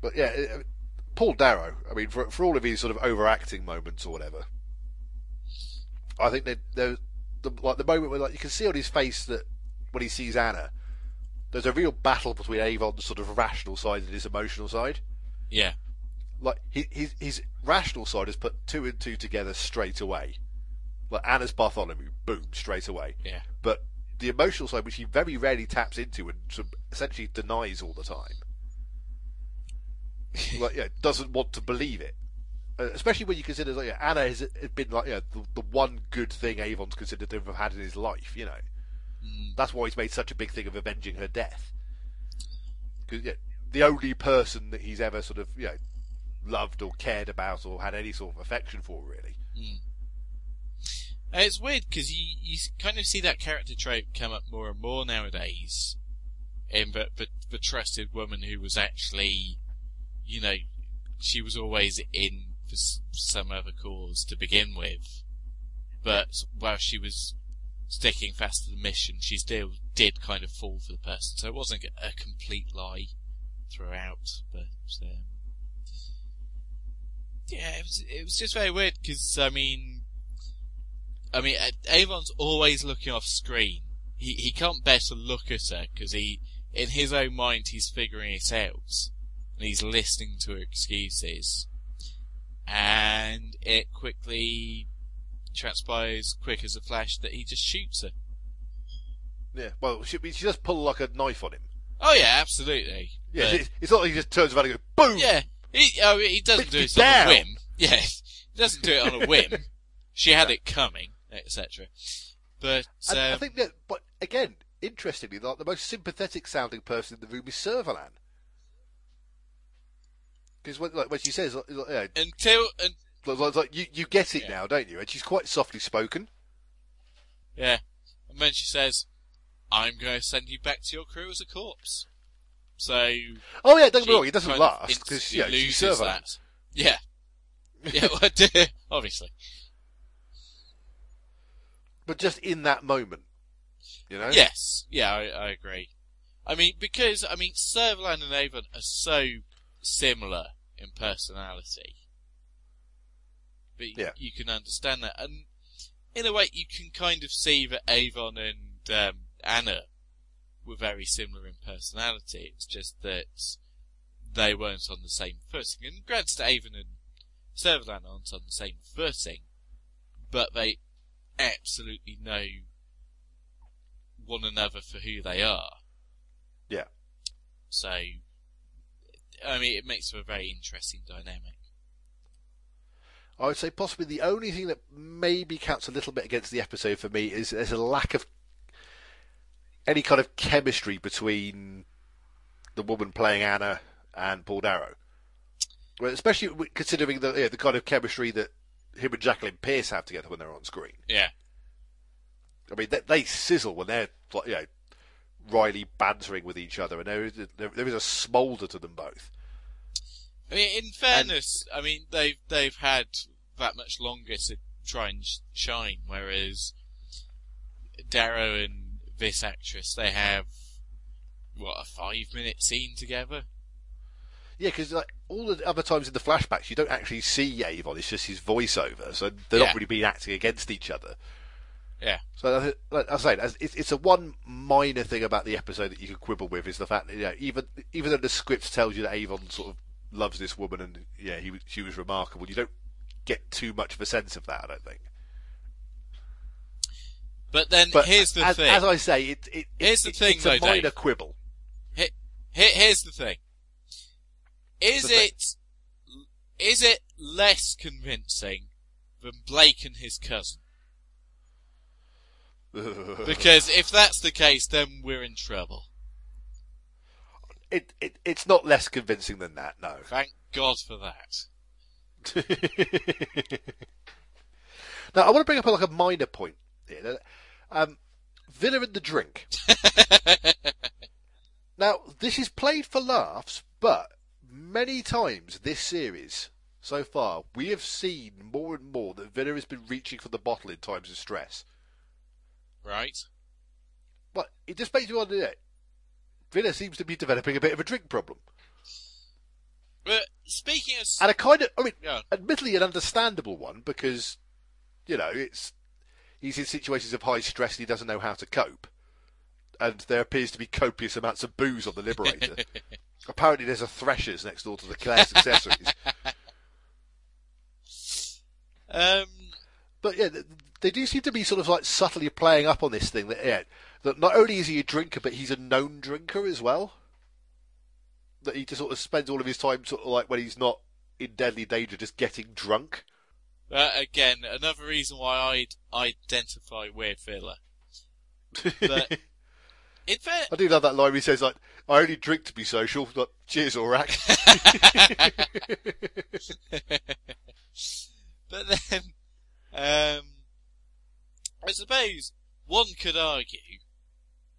B: But yeah, Paul Darrow. I mean, for for all of his sort of overacting moments or whatever, I think that there's the, like the moment where like you can see on his face that when he sees Anna, there's a real battle between Avon's sort of rational side and his emotional side.
A: Yeah.
B: like he, his his rational side has put two and two together straight away. Like Anna's Bartholomew, boom, straight away.
A: Yeah.
B: But the emotional side, which he very rarely taps into and sort of essentially denies all the time, like yeah, doesn't want to believe it. Uh, especially when you consider like, yeah, Anna has, been like yeah, the, the one good thing Avon's considered to have had in his life. You know, that's why he's made such a big thing of avenging her death. Because yeah, the only person that he's ever sort of you know loved or cared about or had any sort of affection for, really.
A: Uh, It's weird because you, you kind of see that character trait come up more and more nowadays in the, the, the trusted woman who was actually, you know, she was always in for some other cause to begin with. But while she was sticking fast to the mission, she still did kind of fall for the person. So it wasn't a complete lie throughout, but, um, yeah, it was, it was just very weird because, I mean, I mean, Avon's always looking off screen. He he can't bear to look at her because he, in his own mind, he's figuring it out, and he's listening to her excuses, and it quickly transpires, quick as a flash, that he just shoots her.
B: Yeah. Well, she, she does pull like a knife on him.
A: Oh yeah, absolutely.
B: Yeah.
A: But-
B: It's, it's not like he just turns around and goes boom.
A: yeah. He oh, he doesn't do it on
B: down.
A: a whim. Yeah, he doesn't do it on a whim. she had it coming, etc. But
B: And I
A: um,
B: think that, but again, interestingly, like the most sympathetic sounding person in the room is Servalan. Because when, like, when she says, like, yeah,
A: until and
B: like, like, you you get it
A: Yeah.
B: now, don't you? And she's quite softly spoken.
A: Yeah. And then she says, I'm going to send you back to your crew as a corpse. So.
B: Oh yeah, don't get me wrong, it doesn't last because yeah, she's Servalan.
A: that. Yeah. Yeah, well, obviously.
B: But just in that moment, you know.
A: Yes. Yeah, I, I agree. I mean, because, I mean, Servalan and Avon are so similar in personality. But
B: Yeah.
A: you can understand that. And in a way, you can kind of see that Avon and um, Anna were very similar in personality. It's just that they weren't on the same footing. And granted, Avon and Servalan aren't on the same footing, but they absolutely know one another for who they are.
B: Yeah.
A: So, I mean, it makes for a very interesting dynamic.
B: I would say possibly the only thing that maybe counts a little bit against the episode for me is there's a lack of any kind of chemistry between the woman playing Anna and Paul Darrow. Well, especially considering the yeah, the kind of chemistry that him and Jacqueline Pearce have together when they're on screen.
A: Yeah.
B: I mean, they, they sizzle when they're like, you know, Riley bantering with each other, and there is a, there, there is a smoulder to them both.
A: I mean, in fairness, I mean they've they've had that much longer to try and shine, whereas Darrow and this actress they have what a five minute scene together.
B: Yeah, because like all the other times in the flashbacks, you don't actually see Avon; it's just his voiceover, so they're
A: Yeah.
B: not really being acting against each other.
A: Yeah.
B: So, like I as- it's, it's a one minor thing about the episode that you could quibble with is the fact that you know, even even though the script tells you that Avon sort of loves this woman and yeah, he she was remarkable, you don't get too much of a sense of that. I don't think.
A: But then
B: But
A: here's the
B: as,
A: thing.
B: as I say, it, it,
A: Here's the
B: it-
A: thing,
B: it's
A: though,
B: a minor
A: Dave.
B: quibble.
A: Here, here's the thing. Is it is it less convincing than Blake and his cousin? Because if that's the case, then we're in trouble.
B: it, it it's not less convincing than that. No.
A: Thank God for that.
B: Now, I want to bring up like a minor point here. Um, Vila and the drink. now, this is played for laughs, but many times this series so far, we have seen more and more that Vila has been reaching for the bottle in times of stress.
A: Right?
B: But it just makes you wonder. yeah, Vila seems to be developing a bit of a drink problem.
A: But speaking of,
B: And a kind of, I mean,
A: Yeah.
B: admittedly an understandable one because, you know, it's he's in situations of high stress and he doesn't know how to cope. And there appears to be copious amounts of booze on the Liberator. Apparently, there's a Threshers next door to the Claire's accessories.
A: um,
B: But yeah, they do seem to be sort of like subtly playing up on this thing that yeah, that not only is he a drinker, but he's a known drinker as well. That he just sort of spends all of his time sort of like when he's not in deadly danger, just getting drunk.
A: but again, another reason why I'd identify with Vila. But in fair,
B: I do love that line where he says like, "I only drink to be social." Like, cheers, Orac.
A: but then, um, I suppose one could argue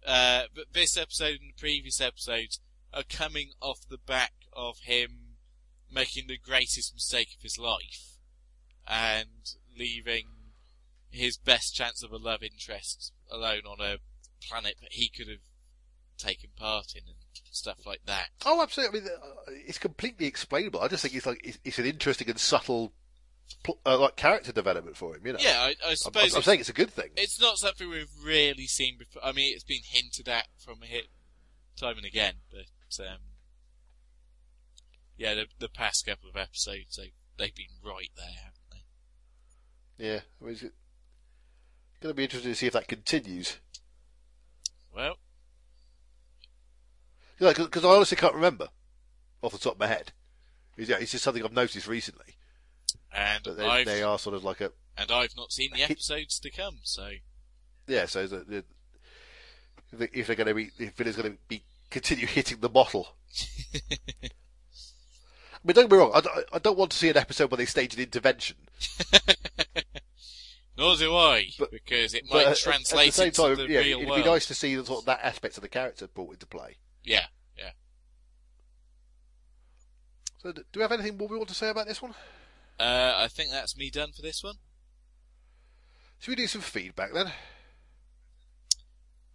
A: uh, that this episode and the previous episodes are coming off the back of him making the greatest mistake of his life and leaving his best chance of a love interest alone on a planet that he could have taken part in and stuff like that.
B: oh, absolutely. I mean, uh, it's completely explainable. I just think it's like it's, it's an interesting and subtle, uh, like character development for him. You know.
A: Yeah, I, I suppose
B: I'm, I'm
A: it's-
B: saying it's a good thing.
A: It's not something we've really seen before. I mean, it's been hinted at from a hit time and again, but um, yeah, the, the past couple of episodes they they've been right there, haven't they?
B: Yeah. I mean, it's going to be interesting to see if that continues.
A: Well,
B: Because I honestly can't remember off the top of my head. It's, yeah, it's just something I've noticed recently.
A: and
B: That they, they are sort of like a
A: and I've not seen the episodes to come, so
B: yeah. So the, the, if they- if they're going to be if Vila's going to be continue hitting the bottle. I mean, don't be wrong. I, don't- I don't want to see an episode where they stage an intervention.
A: nor do I,
B: But-
A: because it might
B: at-
A: translate
B: at the same
A: into
B: time,
A: the
B: yeah, it'd
A: world.
B: be nice to see sort of that aspect of the character brought into play.
A: Yeah, yeah.
B: So, do we have anything more we want to say about this one?
A: Uh, I think that's me done for this one.
B: Should we do some feedback then?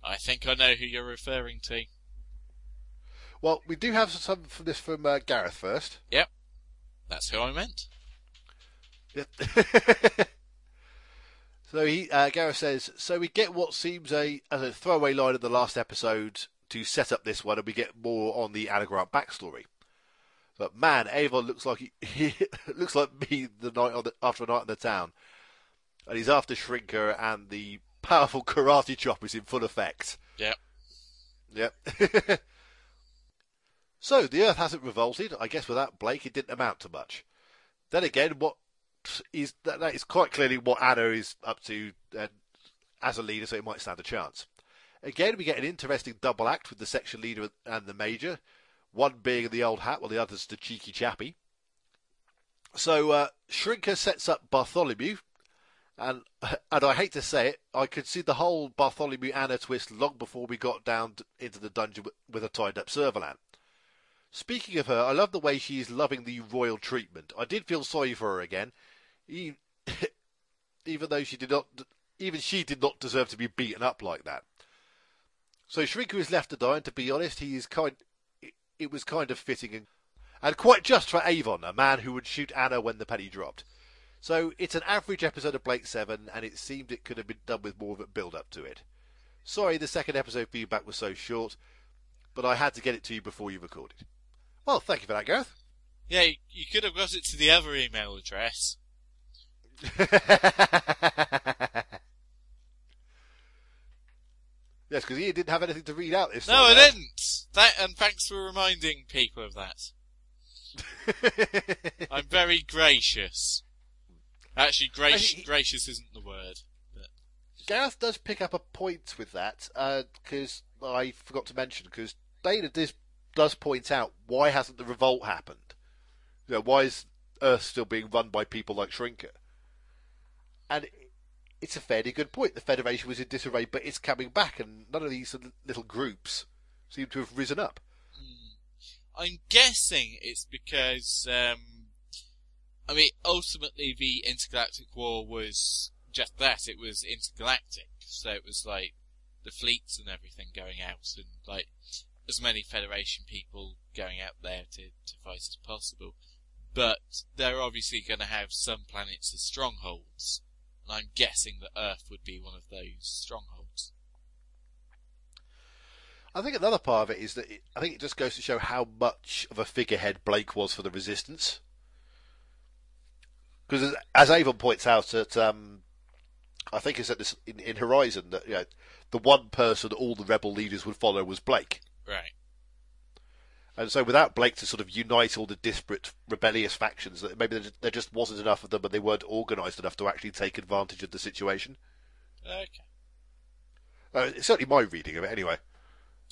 A: I think I know who you're referring to.
B: Well, we do have some from this from uh, Gareth first.
A: Yep, that's who I meant. Yep.
B: so he uh, Gareth says, so we get what seems a as a throwaway line in the last episode to set up this one, and we get more on the Anna Grant backstory. But man, Avon looks like he, he looks like me the night on the, after a night in the town, and he's after Shrinker and the powerful karate chop is in full effect.
A: Yep.
B: Yep. so the Earth hasn't revolted. I guess without Blake, it didn't amount to much. Then again, what is that, that is quite clearly what Anna is up to uh, as a leader, so it might stand a chance. Again, we get an interesting double act with the section leader and the major, one being the old hat, while the other's the cheeky chappy. So uh, Shrinker sets up Bartholomew, and and I hate to say it, I could see the whole Bartholomew Anna twist long before we got down into the dungeon with, a tied up Servalan. Speaking of her, I love the way she is loving the royal treatment. I did feel sorry for her again, even though she did not, even she did not deserve to be beaten up like that. So Shrinker is left to die, and to be honest, he is kind. It was kind of fitting and, and quite just for Avon, a man who would shoot Anna when the penny dropped. So it's an average episode of Blake Seven, and it seemed it could have been done with more of a build-up to it. Sorry, the second episode feedback was so short, but I had to get it to you before you recorded. Well, thank you for that, Gareth.
A: Yeah, you, you could have got it to the other email address.
B: Yes, because he didn't have anything to read out this
A: No,
B: time.
A: I
B: Gareth.
A: didn't. That, and thanks for reminding people of that. I'm very gracious. Actually, gra-
B: And he-
A: gracious isn't the word. But
B: Gareth does pick up a point with that uh, because I forgot to mention because Dayna does, does point out why hasn't the revolt happened? You know, why is Earth still being run by people like Shrinker? And it's a fairly good point. The Federation was in disarray, but it's coming back, and none of these little groups seem to have risen up.
A: I'm guessing it's because, um, I mean, ultimately the intergalactic war was just that. It was intergalactic. So it was like the fleets and everything going out and like as many Federation people going out there to, to fight as possible. But they're obviously going to have some planets as strongholds. And I'm guessing that Earth would be one of those strongholds.
B: I think another part of it is that it, I think it just goes to show how much of a figurehead Blake was for the Resistance. Because as, as Avon points out at, um, I think it's at this in, in Horizon that you know, the one person all the rebel leaders would follow was Blake,
A: Right.
B: And so without Blake to sort of unite all the disparate rebellious factions, that maybe there, just wasn't enough of them, and they weren't organised enough to actually take advantage of the situation.
A: Okay.
B: Uh, it's certainly my reading of it, anyway.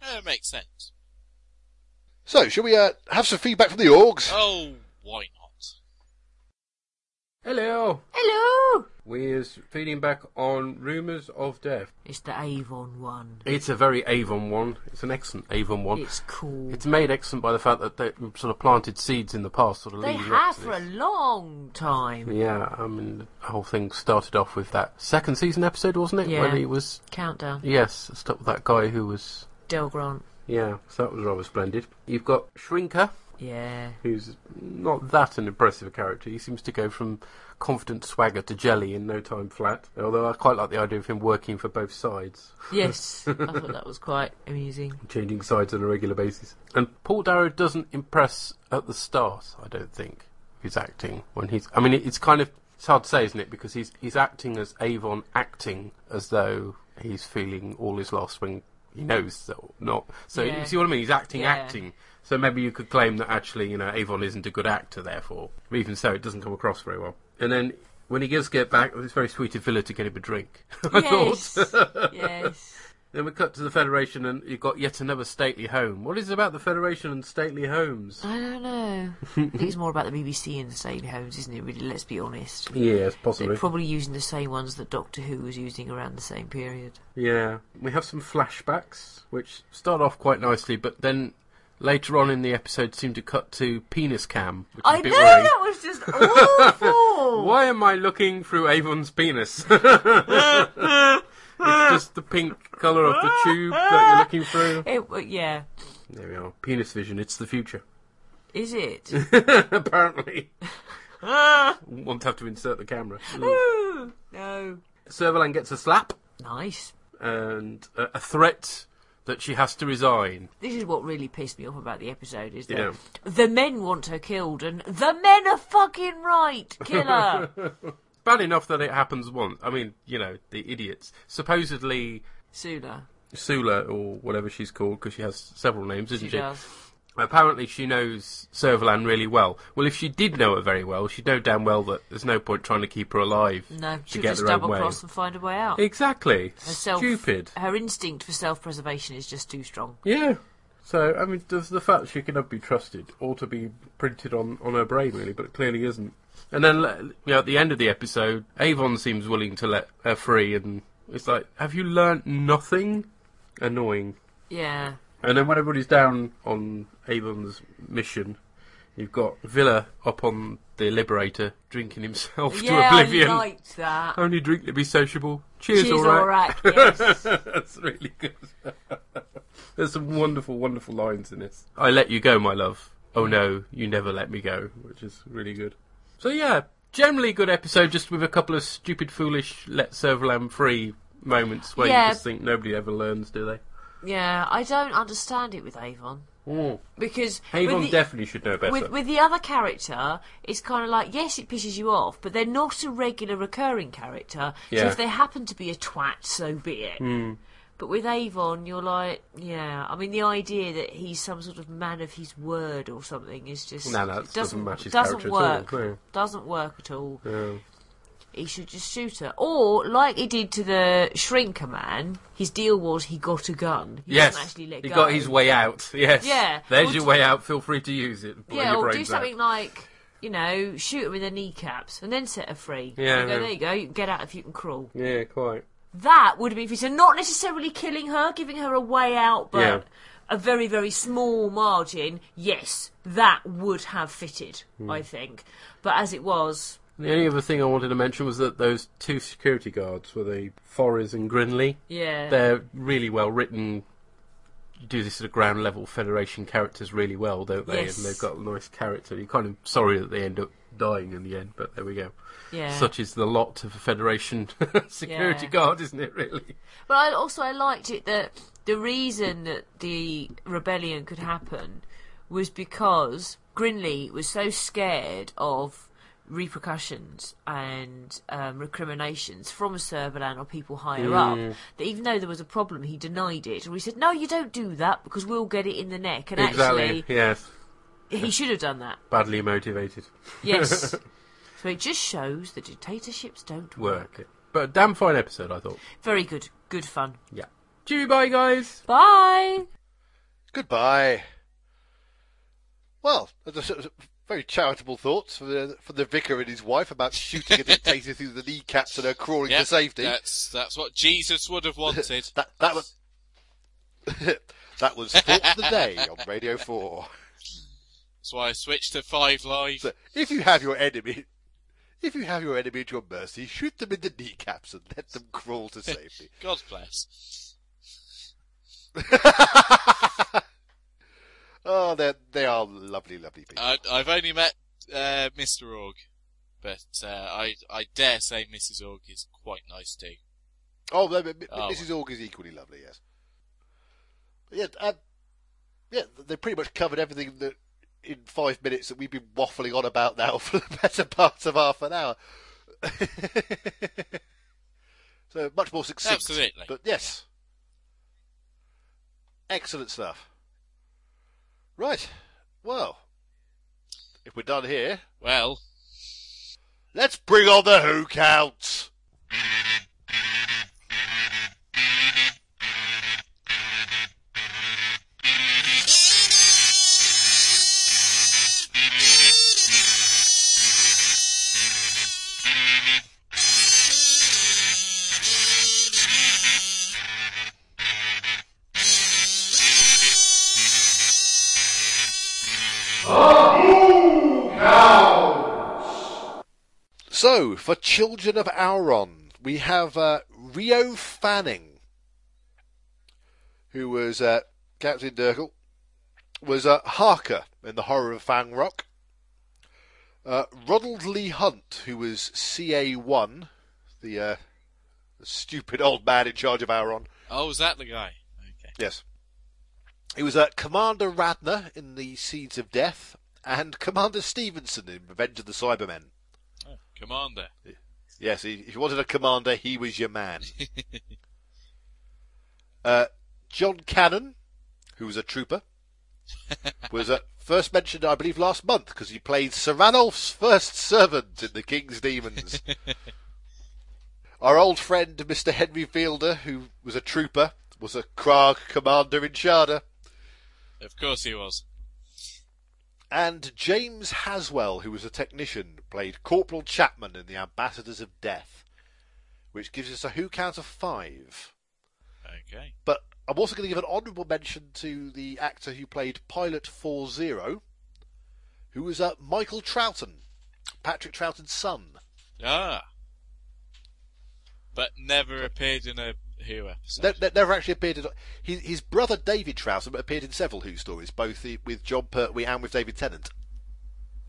A: That makes sense.
B: So, shall we uh, have some feedback from the orgs?
A: Oh, why not?
J: Hello.
C: Hello!
J: We're feeding back on rumours of death.
C: It's the Avon one.
J: It's a very Avon one. It's an excellent Avon one.
C: It's cool.
J: It's made excellent by the fact that they sort of planted seeds in the past, sort of
C: They
J: leading up
C: have
J: to
C: for a
J: this.
C: long time.
J: Yeah, I mean, the whole thing started off with that second season episode, wasn't it?
C: Yeah.
J: When he was.
C: Countdown.
J: Yes, stuck with that guy who was.
C: Del Grant.
J: Yeah, so that was rather splendid. You've got Shrinker,
C: Yeah.
J: who's not that an impressive character. He seems to go from confident swagger to jelly in no time flat. Although I quite like the idea of him working for both sides,
C: Yes. I thought that was quite amusing.
J: changing sides on a regular basis. And Paul Darrow doesn't impress at the start, I don't think. His acting when he's. I mean, it's kind of. It's hard to say, isn't it? Because he's he's acting as Avon, acting as though he's feeling all is lost when he knows that not. So
C: Yeah.
J: you see what I mean? He's acting,
C: Yeah.
J: acting. So maybe you could claim that actually, you know, Avon isn't a good actor, therefore. But even so, it doesn't come across very well. And then when he does get back, it's very sweet of Vila to get him a drink. I
C: Yes.
J: thought.
C: yes.
J: Then we cut to the Federation, and you've got yet another stately home. What is it about the Federation and stately homes?
C: I don't know. I think it's more about the BBC and the Stately Homes, isn't it, really? Let's be honest.
J: Yes, possibly.
C: They're probably using the same ones that Doctor Who was using around the same period.
J: Yeah, we have some flashbacks, which start off quite nicely, but then later on in the episode seemed to cut to penis cam, which
C: I know
J: worrying.
C: that was just awful.
J: Why am I looking through Avon's penis? it's just the pink colour of the tube that you're looking through.
C: It, yeah.
J: There we are. Penis vision. It's the future.
C: Is it?
J: Apparently. Won't have to insert the camera.
C: Ooh, no.
J: Servalan gets a slap
C: Nice.
J: and a, a threat that she has to resign.
C: This is what really pissed me off about the episode is that
J: Yeah.
C: the men want her killed and the men are fucking right. Kill her.
J: bad enough that it happens once. I mean, you know, the idiots. Supposedly,
K: Sula.
J: Sula, or whatever she's called, because she has several names, isn't
K: She
J: she?
K: does.
J: Apparently, she knows Servalan really well. Well, if she did know her very well, she'd know damn well that there's no point trying to keep her alive
K: No, she'll
J: get
K: just
J: their own
K: double
J: way.
K: cross and find a way out.
J: Exactly.
K: Her self-
J: Stupid.
K: Her instinct for self-preservation is just too strong.
J: Yeah. So, I mean, does the fact she cannot be trusted ought to be printed on, on her brain, really, but it clearly isn't. And then, you know, at the end of the episode, Avon seems willing to let her free, and it's like, have you learnt nothing? Annoying.
K: Yeah.
J: And then when everybody's down on Avon's mission, you've got Vila up on the Liberator drinking himself
K: yeah,
J: to oblivion.
K: I liked that.
J: Only drink to be sociable. Cheers,
K: Cheers,
J: all right.
K: alright, yes.
J: That's really good. There's some wonderful, wonderful lines in this. I let you go, my love. Oh no, you never let me go, which is really good. So yeah, generally good episode, just with a couple of stupid, foolish, let Servalan free moments where
K: Yeah.
J: you just think nobody ever learns, do they?
K: Yeah, I don't understand it with Avon.
J: Mm.
K: Because
J: Avon
K: the,
J: definitely should know better.
K: with, with the other character, it's kind of like yes, it pisses you off, but they're not a regular recurring character. So if they happen to be a twat, so be it.
J: Mm.
K: But with Avon, you're like, yeah. I mean, the idea that he's some sort of man of his word or something is just
J: No, no, that
K: it
J: doesn't match his
K: doesn't
J: character at all,
K: work.
J: no.
K: Doesn't work at all.
J: Yeah.
K: He should just shoot her, or like he did to the Shrinker man. His deal was he got a gun. He
J: yes,
K: actually let
J: he
K: go.
J: got his way out. Yes,
K: Yeah.
J: There's
K: Or
J: your
K: d-
J: way out. Feel free to use it. Blow
K: Yeah, or do something
J: out.
K: like, you know, shoot him in the kneecaps and then set her free.
J: Yeah,
K: go, there you go, you can get out if you can crawl.
J: Yeah, quite.
K: That would have been so not necessarily killing her, giving her a way out, but
J: Yeah.
K: a very, very small margin. Yes, that would have fitted,
J: Hmm.
K: I think. But as it was,
J: The only other thing I wanted to mention was that those two security guards were the Forres and Grenlee.
K: Yeah.
J: They're really well written. Do this sort of ground level Federation characters really well, don't they?
K: Yes.
J: And they've got a nice character. You're kind of sorry that they end up dying in the end, but there we go.
K: Yeah.
J: Such is the lot of a Federation security
K: Yeah.
J: guard, isn't it, really?
K: But I also I liked it that the reason that the rebellion could happen was because Grenlee was so scared of repercussions and um, recriminations from Servalan or people higher
J: Mm.
K: up that even though there was a problem he denied it or he said no you don't do that because we'll get it in the neck and
J: exactly.
K: actually
J: Yes.
K: he should have done that
J: Badly motivated.
K: yes so it just shows that dictatorships don't work
J: Work. But a damn fine episode, I thought.
K: very good good fun
J: Yeah. Cheery bye, guys.
K: bye
B: Goodbye. Well, that's a- very charitable thoughts for the for the vicar and his wife about shooting a dictator through the kneecaps and her crawling
A: Yep,
B: to safety.
A: That's that's what Jesus would have wanted.
B: that that was that was thought of the day on Radio Four.
A: That's why I switched to Five Live.
B: So if you have your enemy, if you have your enemy at your mercy, shoot them in the kneecaps and let them crawl to safety.
A: God bless.
B: Oh, they they are lovely, lovely people.
A: I, I've only met uh, Mr. Org, but uh, I I dare say Mrs. Org is quite nice too.
B: Oh, no, but- but
A: Oh.
B: Mrs. Org is equally lovely, yes. But yeah, uh, yeah, they pretty much covered everything that in five minutes that we've been waffling on about now for the better part of half an hour. so much more succinct.
A: Absolutely.
B: But yes, excellent stuff. Right, well, if we're done here,
A: Well,
B: let's bring on the Who Counts. So, for Children of Auron, we have uh, Rio Fanning, who was uh, Captain Durkle, was uh, Harker in The Horror of Fang Rock. Uh, Ronald Leigh-Hunt, who was CA1, the, uh, the stupid old man in charge of Auron.
A: oh, was that the guy? Okay.
B: Yes. He was uh, Commander Radnor in The Seeds of Death, and Commander Stevenson in Revenge of the Cybermen.
A: Commander.
B: Yes, if you wanted a commander, he was your man. uh, John Cannon, who was a trooper, was uh, first mentioned, I believe, last month because he played Sir Ranulph's first servant in The King's Demons. Our old friend, Mr. Henry Fielder, who was a trooper, was a Krarg commander in Shada.
A: Of course he was.
B: And James Haswell, who was a technician, played Corporal Chapman in The Ambassadors of Death, which gives us a who count of five.
A: Okay.
B: But I'm also going to give an honourable mention to the actor who played Pilot 40, who was uh, Michael Troughton, Patrick Troughton's son.
A: Ah. But never appeared in a Who episode.
B: Ne- ne- never actually appeared in. His, his brother David Troughton appeared in several Who stories, both the, with Jon Pertwee and with David Tennant.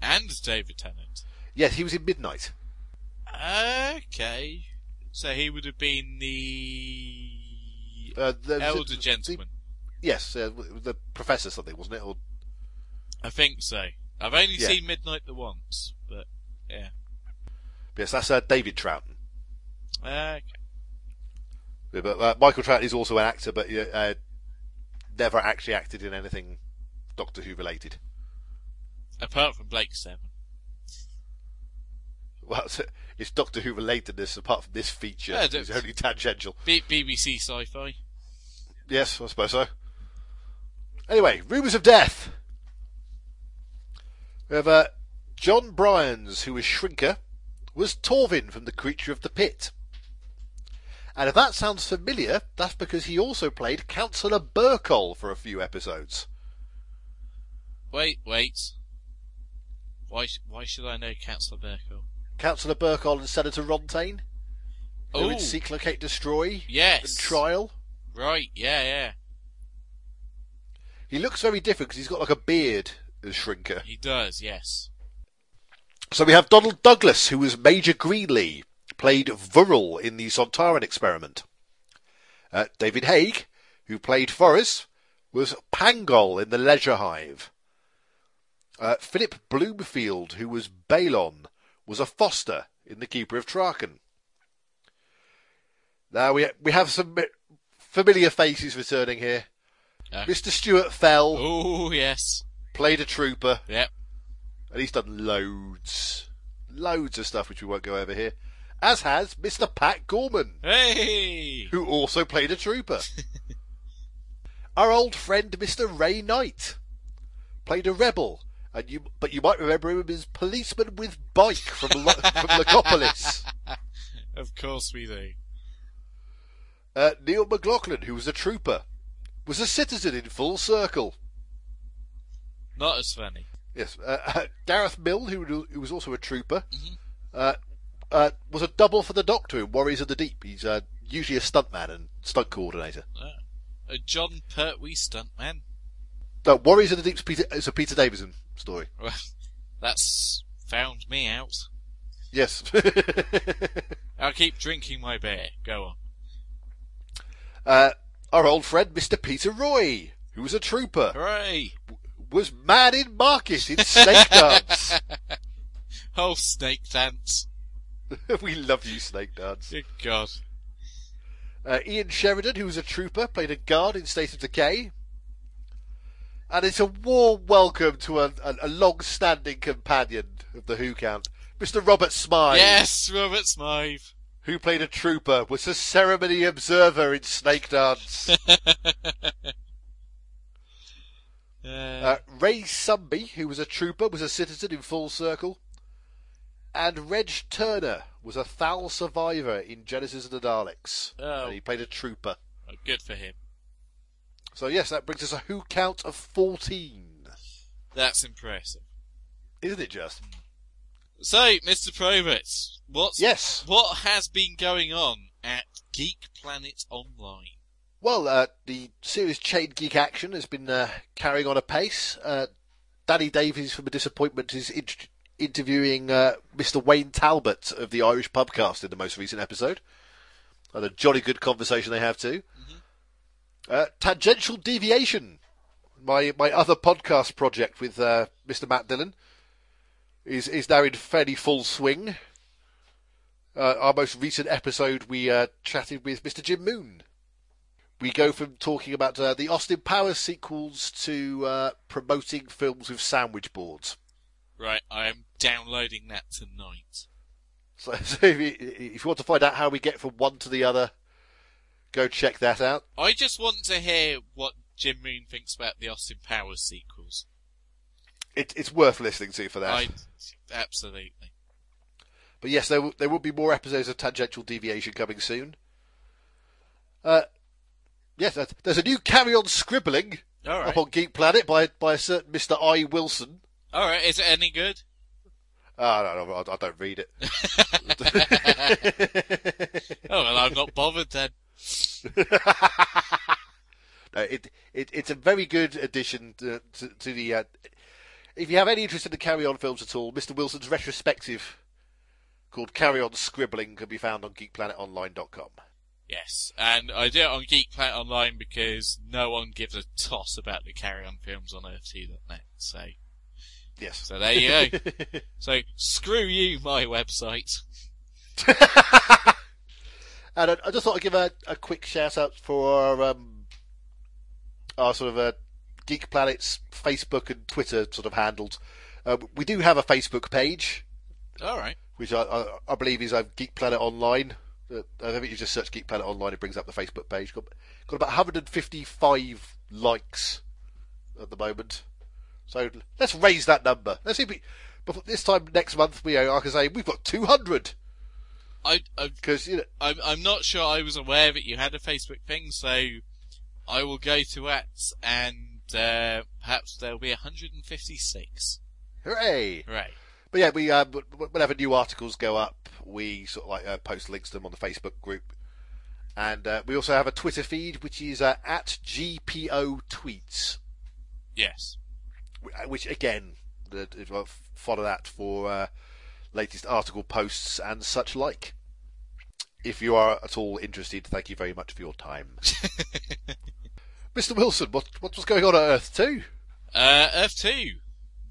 A: And David Tennant.
B: Yes, he was in Midnight.
A: Okay. So he would have been the
B: Uh, the-
A: elder
B: the-
A: gentleman.
B: Yes, uh, the professor something, wasn't it? Or
A: I think so. I've only
B: Yeah.
A: seen Midnight the once, but yeah.
B: yes, that's uh, David Troughton.
A: Okay.
B: Yeah, But uh, Michael Troughton is also an actor, but uh, uh, never actually acted in anything Doctor Who related.
A: Apart from Blake Seven.
B: Well, it's, it's Doctor Who relatedness apart from this feature.
A: Yeah,
B: it's only tangential.
A: B- BBC Sci-Fi.
B: Yes, I suppose so. Anyway, rumours of death. We have uh, John Bryans, who was Shrinker, was Torvin from The Creature of the Pit. And if that sounds familiar, that's because he also played Councillor Bercol for a few episodes.
A: Wait, wait. Why? Why should I know Councillor Bercol?
B: Councillor Bercol and Senator Rontane, who
A: Oh.
B: in Seek, Locate, Destroy
A: Yes.
B: and Trial.
A: Right. Yeah. Yeah.
B: He looks very different because he's got like a beard as Shrinker.
A: He does. Yes.
B: So we have Donald Douglas, who was Major Grenlee, played Vural in the Sontaran experiment. Uh, David Haig, who played Forres, was Pangol in the Leisure Hive. Uh, Philip Bloomfield, who was Balon, was a Foster in The Keeper of Traken. Now we we have some familiar faces returning here.
A: Uh.
B: Mr. Stuart Fell
A: Oh yes.
B: played a trooper.
A: Yep.
B: And he's done loads, loads of stuff which we won't go over here. As has Mr. Pat Gorman,
A: Hey.
B: who also played a trooper. Our old friend Mr. Ray Knight played a rebel, and you but you might remember him as policeman with bike from Lo- from Logopolis.
A: Of course we do.
B: Uh, Neil McLaughlin, who was a trooper, was a citizen in Full Circle.
A: Not as funny.
B: Yes, uh, uh, Gareth Milne, who, who was also a trooper,
A: Mm-hmm.
B: uh, uh, was a double for the Doctor in Warriors of the Deep. He's uh, usually a stuntman and stunt coordinator.
A: Uh, a Jon Pertwee stuntman.
B: No, Warriors of the Deep Peter, is a Peter Davison story.
A: Well, that's found me out.
B: Yes.
A: I'll keep drinking my beer. Go on.
B: uh, our old friend Mr. Peter Roy, who was a trooper,
A: Hooray!
B: was mad in Market in Snake Dance.
A: Oh, snake dance.
B: we love you, Snake Dance.
A: Good God.
B: Uh, Ian Sheridan, who was a trooper, played a guard in State of Decay. And it's a warm welcome to a, a, a long-standing companion of the Who Count, Mr. Robert Smythe.
A: Yes, Robert Smythe.
B: Who played a trooper, was a ceremony observer in Snake Dance.
A: Uh,
B: uh, Ray Sumby, who was a trooper, was a citizen in Full Circle. And Reg Turner was a Thal survivor in Genesis of the Daleks.
A: Oh.
B: And he played a trooper.
A: oh, good for him.
B: So yes, that brings us a Who count of 14.
A: That's impressive.
B: Isn't it just?
A: So, Mr. Probert, what's
B: Yes.
A: what has been going on at Geek Planet Online?
B: Well, uh, the series Chain Geek Action has been uh, carrying on apace. Uh, Danny Davies from A Disappointment is in- interviewing uh, Mr. Wayne Talbot of the Irish Pubcast in the most recent episode. And a jolly good conversation they have too. Uh, Tangential Deviation, my my other podcast project with uh, Mr. Matt Dillon, is is now in fairly full swing. uh, our most recent episode, we uh, chatted with Mr. Jim Moon. We go from talking about uh, the Austin Powers sequels to uh, promoting films with sandwich boards.
A: Right, I am downloading that tonight.
B: So, so if, you, if you want to find out how we get from one to the other, go check that out.
A: I just want to hear what Jim Moon thinks about the Austin Powers sequels.
B: It, it's worth listening to for that.
A: I, absolutely.
B: But yes, there will, there will be more episodes of Tangential Deviation coming soon. Uh, yes, there's a new Carry On Scribbling
A: right.
B: up on Geek Planet by by a certain Mr. I Wilson.
A: All right, is it any good?
B: Oh, no, no, I, I don't read it.
A: oh well, I'm not bothered then.
B: no, it, it it's a very good addition to, to, to the. Uh, if you have any interest in the Carry On films at all, Mr. Wilson's retrospective called Carry On Scribbling can be found on GeekPlanetOnline.com.
A: Yes, and I do it on Geek Planet Online because no one gives a toss about the Carry On films on Earth2.net. So,
B: yes.
A: So there you go. so screw you, my website.
B: and I, I, just thought I'd give a, a quick shout out for our, um, our sort of uh, Geek Planet's Facebook and Twitter sort of handled. Uh, we do have a Facebook page.
A: All right.
B: Which I, I, I believe is uh, Geek Planet Online. Uh, I think you just search Geek Planet Online, it brings up the Facebook page. Got, got about 155 likes at the moment. So let's raise that number. Let's see if we, before this time next month, we I can say we've got 200.
A: I because
B: you know
A: I'm I'm not sure I was aware that you had a Facebook thing, so I will go to that and uh, perhaps there'll be 156.
B: Hooray!
A: Hooray!
B: But yeah, we uh, whenever new articles go up, we sort of like uh, post links to them on the Facebook group, and uh, we also have a Twitter feed which is uh, at GPO Tweets.
A: Yes.
B: Which again, follow that for uh, latest article posts and such like. If you are at all interested, thank you very much for your time. Mr. Wilson, what what was going on at Earth Two?
A: Uh, Earth Two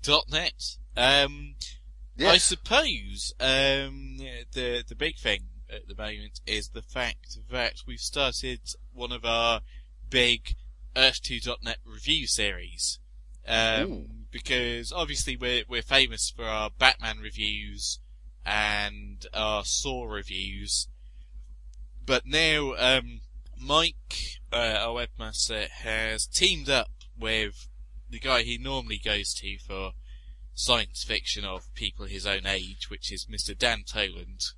A: dot net. Um, yes. I suppose um, the the big thing at the moment is the fact that we've started one of our big Earth2.net review series. Um, because obviously we're we're famous for our Batman reviews and our Saw reviews, but now um, Mike, uh, our webmaster, has teamed up with the guy he normally goes to for science fiction of people his own age, which is Mr. Dan Toland,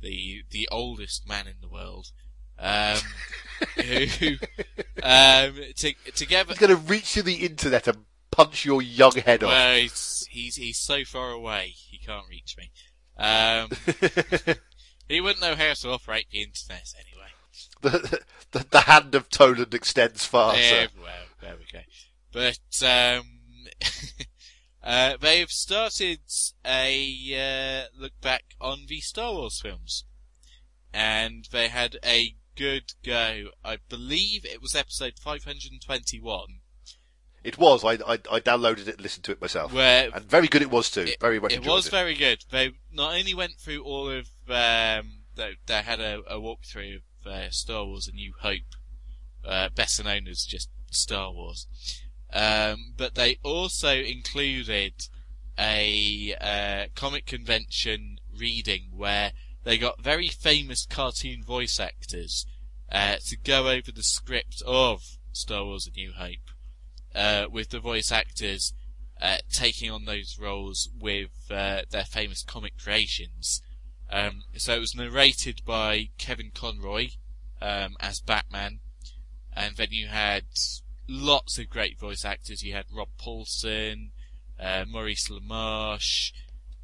A: the the oldest man in the world. Um, who um, to, together
B: he's going to reach to the internet and punch your young head off.
A: Well, he's, he's he's so far away he can't reach me. Um, he wouldn't know how to operate the internet anyway.
B: The the, the hand of Toland extends far.
A: Yeah, well, there we go. But um, uh, they've started a uh, look back on the Star Wars films, and they had a good go. I believe it was episode 521.
B: It was. I, I, I downloaded it and listened to it myself.
A: Where
B: and very good it was too.
A: It,
B: very much
A: It was it. very good. They not only went through all of, um, they, they had a, a walkthrough of uh, Star Wars: A New Hope, uh, better known as just Star Wars, um, but they also included a uh, comic convention reading where they got very famous cartoon voice actors uh, to go over the script of Star Wars: A New Hope uh, with the voice actors uh, taking on those roles with uh, their famous comic creations. Um, so it was narrated by Kevin Conroy um, as Batman, and then you had lots of great voice actors. You had Rob Paulsen, uh, Maurice LaMarche,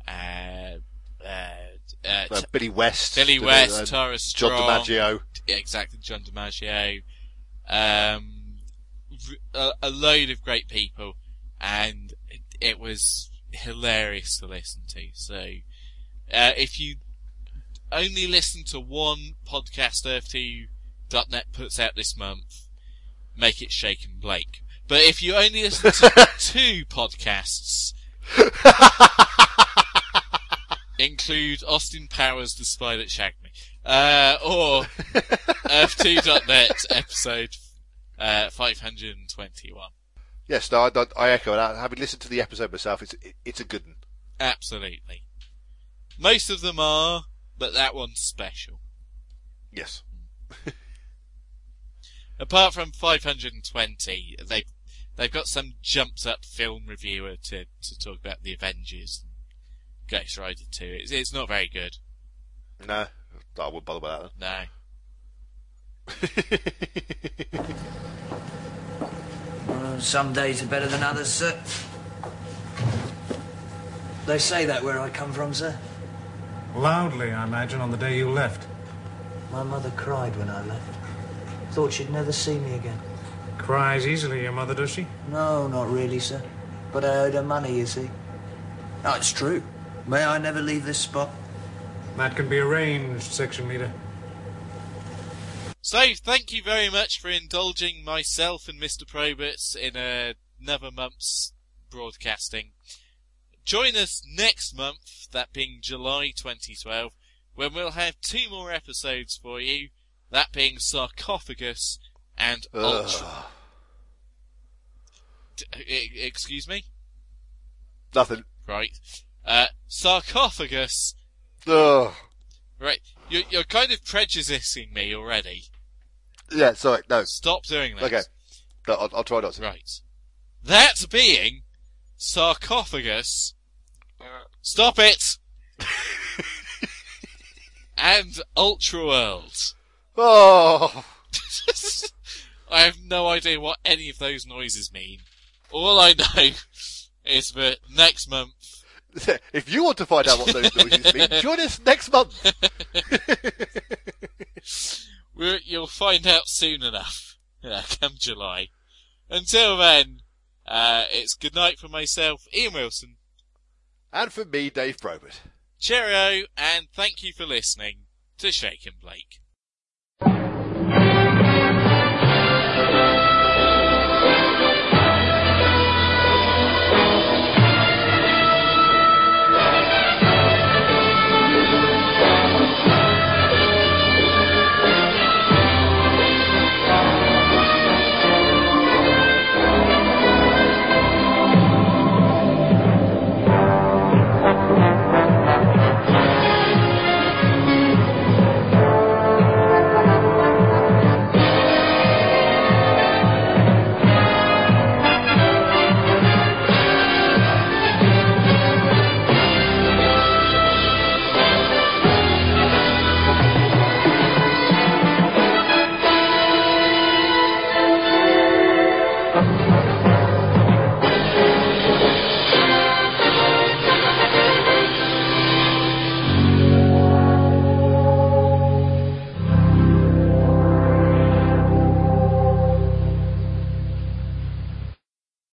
A: uh,
B: uh, Billy West,
A: Billy West, Tara Strong,
B: John DiMaggio,
A: exactly, John DiMaggio. Um, a, a load of great people, and it, it was hilarious to listen to. So, uh, if you only listen to one podcast Earth2.net puts out this month, make it Shake and Blake. But if you only listen to two podcasts, include Austin Powers, The Spy That Shagged Me, uh, or Earth2.net episode uh, 521.
B: Yes, no, I, I echo that. Having listened to the episode myself, it's it, it's a good one.
A: Absolutely. Most of them are, but that one's special.
B: Yes.
A: Apart from 520, they they've got some jumped up film reviewer to to talk about the Avengers. Ghost Rider 2. It's, it's not very good.
B: No, I wouldn't bother with that
A: No.
L: Well, some days are better than others, sir. They say that where I come from, sir.
M: Loudly, I imagine, on the day you left.
L: My mother cried when I left. Thought she'd never see me again.
M: Cries easily, your mother, does she?
L: No, not really, sir. But I owed her money, you see. No, it's true. May I never leave this spot?
M: That can be arranged, section leader.
A: So, thank you very much for indulging myself and Mr. Probert in uh, another month's broadcasting. Join us next month, that being July 2012, when we'll have two more episodes for you, that being Sarcophagus and Ultra. D- e- excuse me?
B: Nothing.
A: Right. Uh, Sarcophagus.
B: Ugh.
A: Right. You're, you're kind of prejudicing me already.
B: Yeah, sorry, no.
A: Stop doing that.
B: Okay. No, I'll, I'll try not to.
A: Right. That being sarcophagus. Stop it! and Ultra World.
B: Oh!
A: I have no idea what any of those noises mean. All I know is that next month.
B: If you want to find out what those noises mean, join us next month.
A: You'll find out soon enough. Come July. Until then, uh, it's good night for myself, Ian Wilson.
B: And for me, Dave Probert.
A: Cheerio, and thank you for listening to Shake and Blake.